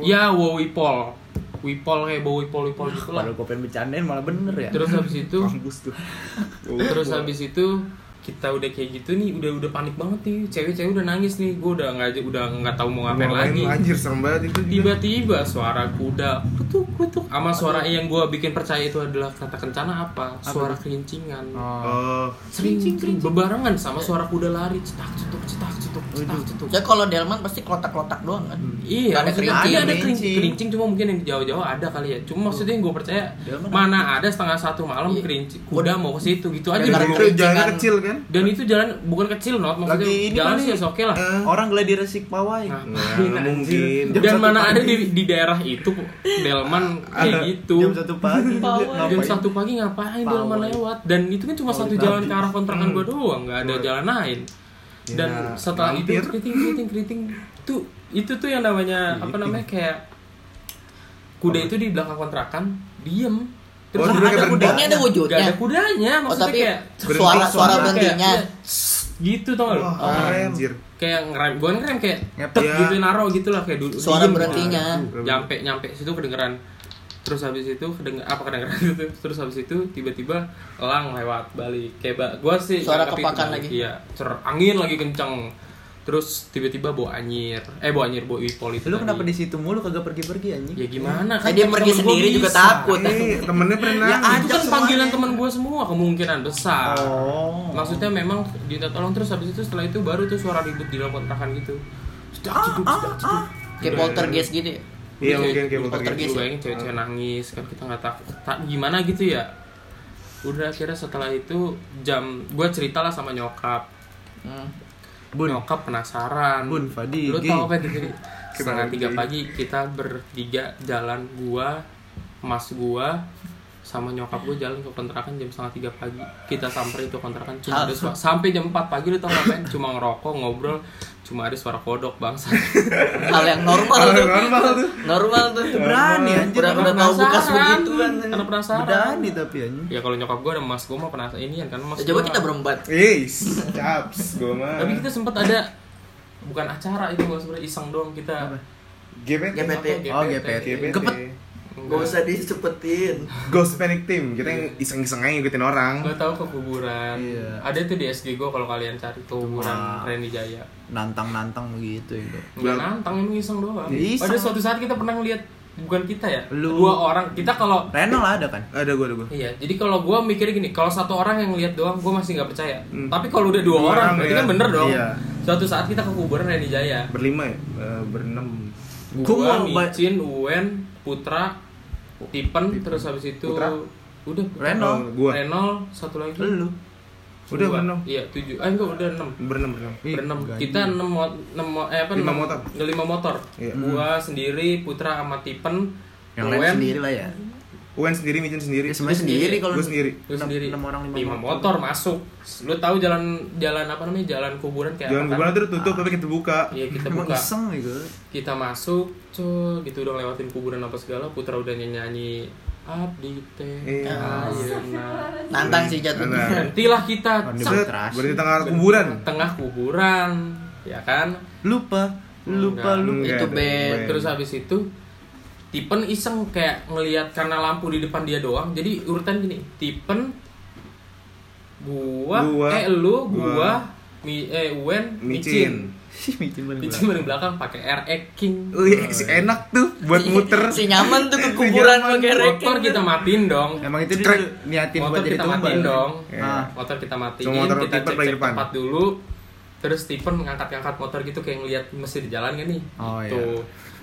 Speaker 4: ya wow wipol wipol kayak bau wipol wipol gitu lah
Speaker 5: Padahal gue pengen bercandain malah bener ya.
Speaker 4: terus habis itu terus habis itu kita udah kayak gitu nih udah udah panik banget nih cewek-cewek udah nangis nih gue udah nggak udah nggak tahu mau ngapain lagi
Speaker 3: Anjir serem banget itu juga.
Speaker 4: tiba-tiba suara kuda kutuk kutuk sama suara yang gue bikin percaya itu adalah kata kencana apa suara kerincingan
Speaker 5: Oh.
Speaker 3: Oh,
Speaker 4: sering sering bebarengan sama suara kuda lari cetak cetuk cetak cetuk cetak cetuk
Speaker 2: Ya kalau Delman pasti klotak-klotak doang kan.
Speaker 4: Iya,
Speaker 2: Nggak ada
Speaker 4: maksudnya
Speaker 2: kerincing.
Speaker 4: iya ada kerincing.
Speaker 5: kerincing.
Speaker 4: kerincing cuma mungkin yang jauh-jauh ada kali ya. Cuma maksudnya yang gue percaya mana ada setengah satu malam kerincing kuda mau ke situ gitu aja.
Speaker 2: Kerincingan.
Speaker 3: kecil kan?
Speaker 4: Dan itu jalan bukan kecil not maksudnya
Speaker 5: Lagi ini
Speaker 4: jalan sih oke lah.
Speaker 3: Eh,
Speaker 5: Orang gladi resik pawai.
Speaker 4: Nah,
Speaker 3: Nah, mungkin.
Speaker 5: Jam
Speaker 4: Dan mana ada di, di daerah itu Delman kayak gitu.
Speaker 5: Jam satu pagi.
Speaker 4: Jam
Speaker 5: Ngapain?
Speaker 4: satu pagi ngapain
Speaker 5: Pawai.
Speaker 4: Delman lewat dan itu kan cuma satu jalan ke arah kontrakan gue doang nggak ada jalan lain dan
Speaker 3: Ya,
Speaker 4: setelah itu keriting keriting keriting tuh itu tuh yang namanya apa namanya kayak kuda itu di belakang kontrakan diem terus
Speaker 3: kayak
Speaker 2: ada kudanya ada
Speaker 4: Gak
Speaker 2: wujudnya.
Speaker 4: ada kudanya
Speaker 2: Oh
Speaker 4: maksudnya
Speaker 2: tapi
Speaker 4: kayak
Speaker 2: suara suara
Speaker 3: suara
Speaker 2: berhentinya.
Speaker 4: "Sss," gitu tau lu?
Speaker 3: Keren. Anjir.
Speaker 4: kayak ngerem bukan ngerem kayak
Speaker 5: Ngepet.
Speaker 4: tek
Speaker 3: Ya.
Speaker 4: gitu naro gitu lah kayak dulu
Speaker 2: Suara berhentinya.
Speaker 4: nyampe nyampe situ kedengeran terus habis itu kedenger apa kedengeran gitu terus habis itu tiba-tiba elang lewat balik kayak gua sih
Speaker 2: Suara kepakan lagi.
Speaker 4: iya cer angin lagi kenceng terus tiba-tiba bau anyir eh bau anyir bau ipol itu
Speaker 5: Lu
Speaker 4: tadi.
Speaker 5: kenapa di situ mulu kagak pergi-pergi anjing?
Speaker 4: ya gimana
Speaker 2: Nah, dia
Speaker 4: temen
Speaker 2: pergi sendiri juga
Speaker 4: bisa.
Speaker 2: takut.
Speaker 3: Eh, temennya pernah
Speaker 5: Ya,
Speaker 4: itu kan panggilan teman gue semua kemungkinan besar
Speaker 5: Oh.
Speaker 4: maksudnya memang diminta tolong terus habis itu setelah itu baru tuh suara ribut di dalam kontrakan gitu cedak ceduk cedak ceduk
Speaker 2: Kayak poltergeist gitu ya.
Speaker 3: Iya, mungkin kayak
Speaker 2: poltergeist ya?
Speaker 4: cewek-cewek nangis kan kita nggak takut tak gimana gitu ya udah akhirnya setelah itu jam gue cerita lah sama nyokap
Speaker 2: Hmm.
Speaker 5: Bun.
Speaker 4: nyokap penasaran.
Speaker 5: Bun, Fadi,
Speaker 4: lu tau apa terjadi? Setengah tiga pagi kita bertiga jalan gua mas gua sama nyokap gue jalan ke kontrakan jam setengah tiga pagi kita samperin itu kontrakan cuma ada suara sampai jam 4 pagi lu tau ngapain cuma ngerokok ngobrol cuma ada suara kodok bangsa
Speaker 2: Hal yang normal tuh. Normal tuh. Normal tuh.
Speaker 5: Berani anjir.
Speaker 2: Udah udah tahu bekas begitu kan.
Speaker 4: karena penasaran
Speaker 5: Berani tapi anjing.
Speaker 4: ya kalau nyokap gue ada mas gue mah penasaran ini kan mas
Speaker 2: coba
Speaker 4: gua-
Speaker 2: kita berempat.
Speaker 3: Is, caps, gua mah.
Speaker 4: tapi kita sempat ada bukan acara itu gua sebenarnya iseng doang kita?
Speaker 3: GPT.
Speaker 2: GPT.
Speaker 1: Oh, GPT.
Speaker 3: GPT.
Speaker 2: Gak usah disepetin.
Speaker 3: Ghost Panic Team. Kita yang iseng-iseng aja ngikutin orang.
Speaker 4: Lo tau ke kuburan.
Speaker 1: Iya.
Speaker 4: Ada tuh di SG gue kalau kalian cari kuburan. Reni Jaya.
Speaker 1: Nantang-nantang begitu itu.
Speaker 4: Enggak nantang emang iseng doang.
Speaker 1: Ya, iseng.
Speaker 4: Pada suatu saat kita pernah ngeliat bukan kita ya,
Speaker 1: Lu.
Speaker 4: dua orang. Kita kalau
Speaker 1: Renal ada kan?
Speaker 3: Ada gua, ada gua.
Speaker 4: Iya, jadi kalau gue mikirnya gini, kalau satu orang yang lihat doang, gue masih nggak percaya.
Speaker 3: Hmm.
Speaker 4: Tapi kalau udah dua,
Speaker 3: Dua
Speaker 4: orang,
Speaker 3: orang,
Speaker 4: berarti
Speaker 3: ya.
Speaker 4: kan bener dong.
Speaker 1: Iya.
Speaker 4: Suatu saat kita ke kuburan Reni Jaya.
Speaker 3: Berlima ya? Eh, berenam.
Speaker 1: Ba-
Speaker 4: Micin, Uwen, Putra, Tipen, terus habis itu
Speaker 3: Putra?
Speaker 4: udah
Speaker 1: Renol.
Speaker 3: Oh, gua.
Speaker 4: Renol, satu lagi.
Speaker 1: Lu.
Speaker 3: Udah berenam.
Speaker 4: Iya, tujuh. Ah enggak, udah enam.
Speaker 3: Berenam, berenam.
Speaker 4: Berenam. Kita enam enam eh apa?
Speaker 3: Lima
Speaker 4: enam-
Speaker 3: motor.
Speaker 4: Lima motor.
Speaker 3: Iya.
Speaker 4: Gua sendiri, Putra sama Tipen,
Speaker 1: Yang lain sendiri lah ya.
Speaker 3: Uen sendiri, Micin sendiri.
Speaker 1: Ya, semuanya sendiri kalau
Speaker 3: Gua sendiri.
Speaker 4: Lu
Speaker 1: enam-
Speaker 4: sendiri.
Speaker 1: enam orang, lima motor.
Speaker 4: motor masuk. Lu tahu jalan jalan apa namanya? Jalan kuburan kayak
Speaker 3: Jangan
Speaker 4: apa?
Speaker 3: kuburan
Speaker 4: kan?
Speaker 3: tuh tutup tapi kita buka.
Speaker 4: Iya, kita
Speaker 1: Emang
Speaker 4: buka.
Speaker 1: iseng gitu.
Speaker 4: Kita masuk, cuy, gitu udah lewatin kuburan apa segala. Putra udah nyanyi Abdi teh
Speaker 3: Iya.
Speaker 2: Nantang sih.
Speaker 3: Nah.
Speaker 4: Nantilah kita
Speaker 3: berarti tengah kuburan.
Speaker 4: tengah kuburan, ya kan?
Speaker 1: Lupa, lupa, lupa.
Speaker 2: Itu band.
Speaker 4: Terus habis itu Tipen iseng kayak ngelihat karena lampu di depan dia doang. Jadi urutan gini, Tipen gua,
Speaker 3: Gua,
Speaker 4: eh lu, gua,
Speaker 3: gua,
Speaker 4: mi, eh Wen,
Speaker 3: Micin.
Speaker 4: Micin.
Speaker 1: Micin paling
Speaker 4: Micin belakang pakai RX King.
Speaker 3: Wih, si enak tuh buat muter.
Speaker 2: Si nyaman tuh ke kuburan pakai rek.
Speaker 4: Motor kita matiin dong.
Speaker 1: Emang itu dia
Speaker 3: Cekrek.
Speaker 1: niatin buat
Speaker 4: Motor
Speaker 1: jadi
Speaker 4: kita matiin dong.
Speaker 3: Iya.
Speaker 1: Ah.
Speaker 4: Motor kita matiin,
Speaker 3: Cuma motor
Speaker 4: kita cek
Speaker 3: paling
Speaker 4: cek
Speaker 3: depan.
Speaker 4: tempat dulu. Terus Stephen ngangkat-ngangkat motor gitu kayak ngeliat mesti di jalan kan nih.
Speaker 1: Oh, iya.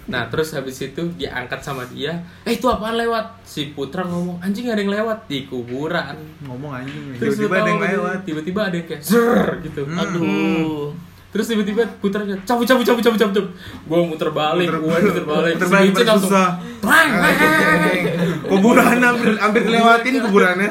Speaker 4: Nah terus habis itu dia angkat sama dia Eh itu apaan lewat? Si Putra ngomong anjing ada yang lewat di kuburan
Speaker 1: Ngomong anjing.
Speaker 3: Tiba-tiba ada yang lewat.
Speaker 4: Tiba-tiba ada yang kayak Zer gitu
Speaker 2: Aduh.
Speaker 4: Terus tiba-tiba Putra kayak cabut cabut cabut cabut cabut Gue muter balik, gue muter balik
Speaker 3: muter
Speaker 4: Si
Speaker 3: balik, paling
Speaker 4: langsung
Speaker 3: susah.
Speaker 4: Prang,
Speaker 3: kuburan hampir hampir lewatin kuburannya.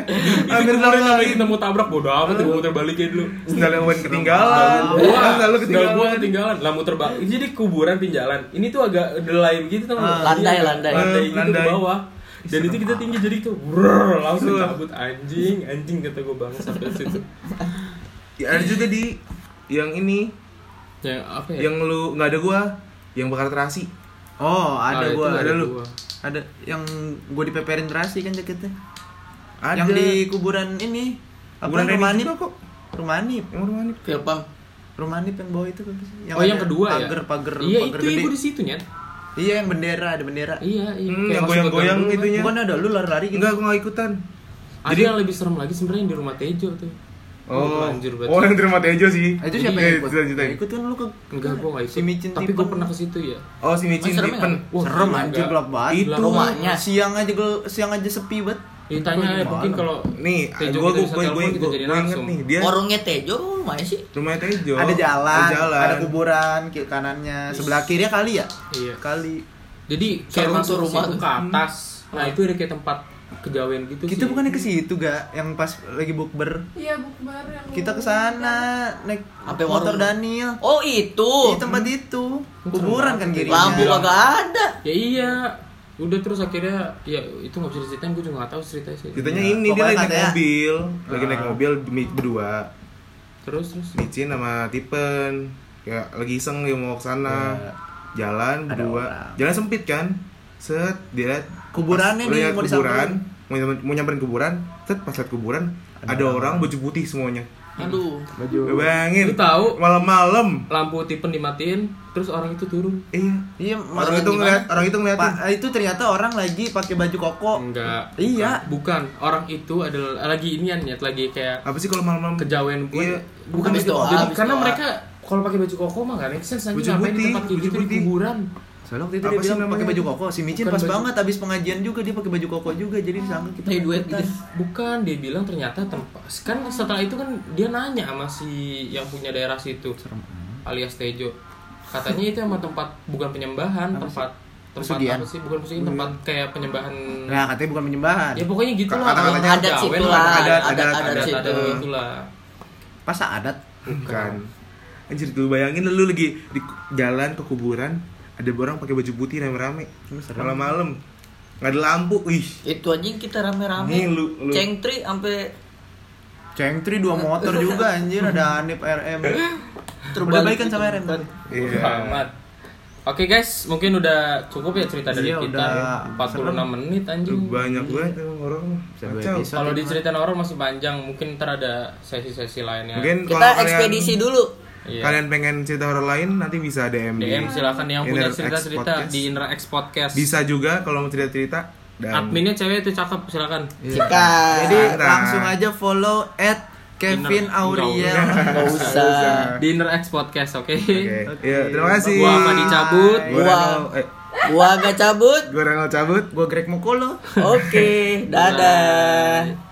Speaker 4: Hampir kemarin
Speaker 3: lewatin.
Speaker 4: kita mau tabrak bodo amat gue muter balikin dulu
Speaker 3: Sendal Uen ketinggalan.
Speaker 4: Gua,
Speaker 3: Sendal lu
Speaker 4: sendal gua
Speaker 3: ketinggalan.
Speaker 4: ketinggalan lah muter balik jadi kuburan pinjalan ini tuh agak delay begitu nggak?
Speaker 2: Ah, landai, landai.
Speaker 4: landai gitu
Speaker 3: Landai.
Speaker 4: ke bawah dan itu kita tinggi jadi tuh brrr, langsung cabut anjing anjing kata gue banget sampai situ
Speaker 3: Ya, ada juga di yang ini
Speaker 4: yang apa ya
Speaker 3: yang lu nggak ada gua yang bakar terasi.
Speaker 1: Oh,
Speaker 4: Ah,
Speaker 1: ada
Speaker 4: itu
Speaker 1: gua. Ada
Speaker 4: ada
Speaker 1: lu.
Speaker 4: gua.
Speaker 1: Ada yang gua dipeperin terasi kan jaketnya.
Speaker 3: Ada
Speaker 1: Yang di kuburan ini. Apa
Speaker 3: Kuburan juga kok.
Speaker 1: Rumanip.
Speaker 3: Yang rumah.
Speaker 2: Filpam.
Speaker 1: Rumanip yang bawah itu kan sih?
Speaker 4: oh yang kedua ya
Speaker 1: pagar, Pagar,
Speaker 4: iya
Speaker 1: pagar
Speaker 4: itu
Speaker 1: gede.
Speaker 4: gue di situ nyet
Speaker 1: Iya yang bendera, ada bendera.
Speaker 4: iya iya
Speaker 3: Hmm, yang goyang-goyang itunya.
Speaker 1: Bukan ada lu lari-lari gitu.
Speaker 3: Enggak, gua nggak ikutan.
Speaker 4: ada yang lebih serem lagi sebenarnya yang di rumah Tejo tuh
Speaker 3: Oh,
Speaker 4: anjir berarti
Speaker 3: oh yang terima Tejo sih.
Speaker 1: Ah, itu siapa
Speaker 3: Eh,
Speaker 1: yang ikut?
Speaker 3: ceritain.
Speaker 1: Yang ikut kan lu ke
Speaker 4: enggak gue gak ikut
Speaker 1: Si Micin
Speaker 4: tapi gue pernah ke situ ya
Speaker 3: Oh si Micin
Speaker 2: Oh, serem
Speaker 3: Tipen.
Speaker 2: ya?
Speaker 4: Wah,
Speaker 1: serem anjir
Speaker 4: enggak.
Speaker 1: gelap banget.
Speaker 3: Itu
Speaker 2: rumahnya.
Speaker 1: Siang aja gel, siang aja sepi banget.
Speaker 4: Ditanya
Speaker 1: Gimana?
Speaker 4: mungkin kalau
Speaker 3: Nih,
Speaker 4: Tejo
Speaker 3: gua gua gua gua gua gua inget
Speaker 4: langsung.
Speaker 3: nih dia
Speaker 2: Warungnya Tejo mana sih?
Speaker 3: rumahnya Tejo.
Speaker 1: Ada jalan,
Speaker 3: Ada jalan.
Speaker 1: ada kuburan kiri kanannya. Sebelah kirinya kali ya?
Speaker 4: Iya.
Speaker 1: Kali.
Speaker 4: Jadi
Speaker 2: Kayak
Speaker 4: masuk
Speaker 2: rumah
Speaker 4: ke atas. Nah itu ada kayak tempat kejawen gitu
Speaker 1: Kita
Speaker 4: sih.
Speaker 1: bukannya ke situ ga? Yang pas lagi bukber.
Speaker 6: Iya bukber yang
Speaker 1: Kita ke sana naik
Speaker 2: Sampai
Speaker 1: motor
Speaker 2: warung.
Speaker 1: Daniel.
Speaker 2: Oh itu.
Speaker 1: Di tempat itu. Kuburan kan kiri.
Speaker 2: Lampu kagak ada.
Speaker 4: Ya iya. Udah terus akhirnya ya itu nggak bisa diceritain gue juga nggak tahu ceritanya sih.
Speaker 3: Ceritanya
Speaker 1: Iya,
Speaker 3: ini dia
Speaker 1: pokoknya
Speaker 3: lagi naik mobil, lagi naik
Speaker 1: Ah.
Speaker 3: mobil berdua.
Speaker 4: Terus terus.
Speaker 3: Micin sama Tipen. Ya lagi iseng dia mau ke sana.
Speaker 1: Iya.
Speaker 3: Jalan berdua. Jalan sempit kan? Set, dia lihat
Speaker 1: Kuburannya nih, mau
Speaker 3: kuburan, mau nyamperin, mau nyamperin kuburan, set pas lihat kuburan ada,
Speaker 1: Ada
Speaker 3: orang baju putih semuanya.
Speaker 2: Aduh.
Speaker 1: Baju.
Speaker 3: Bayangin.
Speaker 4: Lu tahu
Speaker 3: malam-malam.
Speaker 4: lampu tipen dimatiin, terus orang itu turun.
Speaker 3: Iya.
Speaker 1: Iya,
Speaker 3: Orang itu ngeliat, orang itu ngeliatin.
Speaker 1: Pak, itu ternyata orang lagi pakai baju koko.
Speaker 4: Enggak.
Speaker 1: Iya.
Speaker 4: Bukan. Orang itu adalah lagi inian ya, lagi kayak
Speaker 3: Apa sih kalau malam-malam?
Speaker 4: kejawen bukan
Speaker 3: Iya.
Speaker 4: bukan itu. karena
Speaker 2: doa.
Speaker 4: mereka kalau pakai baju koko mah gak make sense
Speaker 3: Baju
Speaker 4: ngapain di tempat kayak gitu di kuburan.
Speaker 1: Soalnya waktu itu
Speaker 3: Apa
Speaker 1: dia
Speaker 3: sih
Speaker 1: bilang pakai baju koko. Si Micin pas
Speaker 4: baju-
Speaker 1: banget habis pengajian juga dia pakai baju koko juga. Jadi disangka kita
Speaker 2: Kayak duet gitu.
Speaker 4: Bukan, dia bilang ternyata tempat kan setelah itu kan dia nanya sama si yang punya daerah situ alias Tejo. Katanya itu emang tempat bukan penyembahan,
Speaker 1: Apa
Speaker 4: tempat tempat
Speaker 1: Pesugihan?
Speaker 4: apa sih? Bukan pesugihan, tempat kayak penyembahan.
Speaker 1: Nah, katanya bukan penyembahan.
Speaker 4: Ya pokoknya gitu lah.
Speaker 3: Kata-katanya
Speaker 2: Adat situ
Speaker 4: lah,
Speaker 3: adat,
Speaker 2: Adat
Speaker 3: adat,
Speaker 2: adat
Speaker 4: Adat
Speaker 2: situ.
Speaker 4: adat itulah.
Speaker 1: Pas adat.
Speaker 3: Bukan. Anjir tuh bayangin lu lagi di jalan ke kuburan, ada orang pakai baju putih rame-rame.
Speaker 1: Serem.
Speaker 3: Malam-malam. Nggak ada lampu. Wih.
Speaker 2: Itu aja yang kita rame-rame.
Speaker 3: Nih, lu- lu.
Speaker 2: Cengtri sampai
Speaker 1: Cengtri dua motor juga anjir ada Anip RM.
Speaker 2: terbalik
Speaker 1: baikan
Speaker 2: gitu.
Speaker 1: sama RM.
Speaker 2: Bukan.
Speaker 3: Iya.
Speaker 4: Amat. Oke guys, mungkin udah cukup ya cerita dari
Speaker 5: Iya,
Speaker 4: kita.
Speaker 5: udah
Speaker 4: 46 menit anjing.
Speaker 3: banyak banget orang.
Speaker 4: Kalau diceritain orang masih panjang, mungkin ntar ada sesi-sesi lainnya.
Speaker 3: mungkin
Speaker 2: Kita ekspedisi dulu.
Speaker 4: Iya.
Speaker 3: kalian pengen cerita horor lain nanti bisa DM di
Speaker 4: DM silakan yang punya cerita-cerita
Speaker 3: Podcast.
Speaker 4: di Inner X Podcast.
Speaker 3: bisa juga kalau mau cerita cerita dan
Speaker 4: Adminnya cewek itu cakep, silakan.
Speaker 2: Jika
Speaker 5: Jadi
Speaker 3: Santai.
Speaker 5: langsung aja follow at Kevin
Speaker 4: Inner-
Speaker 5: Auriel.
Speaker 2: nggak usah.
Speaker 4: Di Inner X Podcast, oke?
Speaker 3: Oke. Ya, terima kasih.
Speaker 4: Gua apa dicabut?
Speaker 3: Gua
Speaker 2: Gua-
Speaker 3: Renal, eh,
Speaker 2: Gua agak cabut.
Speaker 3: gua Renal cabut.
Speaker 5: Gue Greg Mukolo.
Speaker 2: Oke, dadah.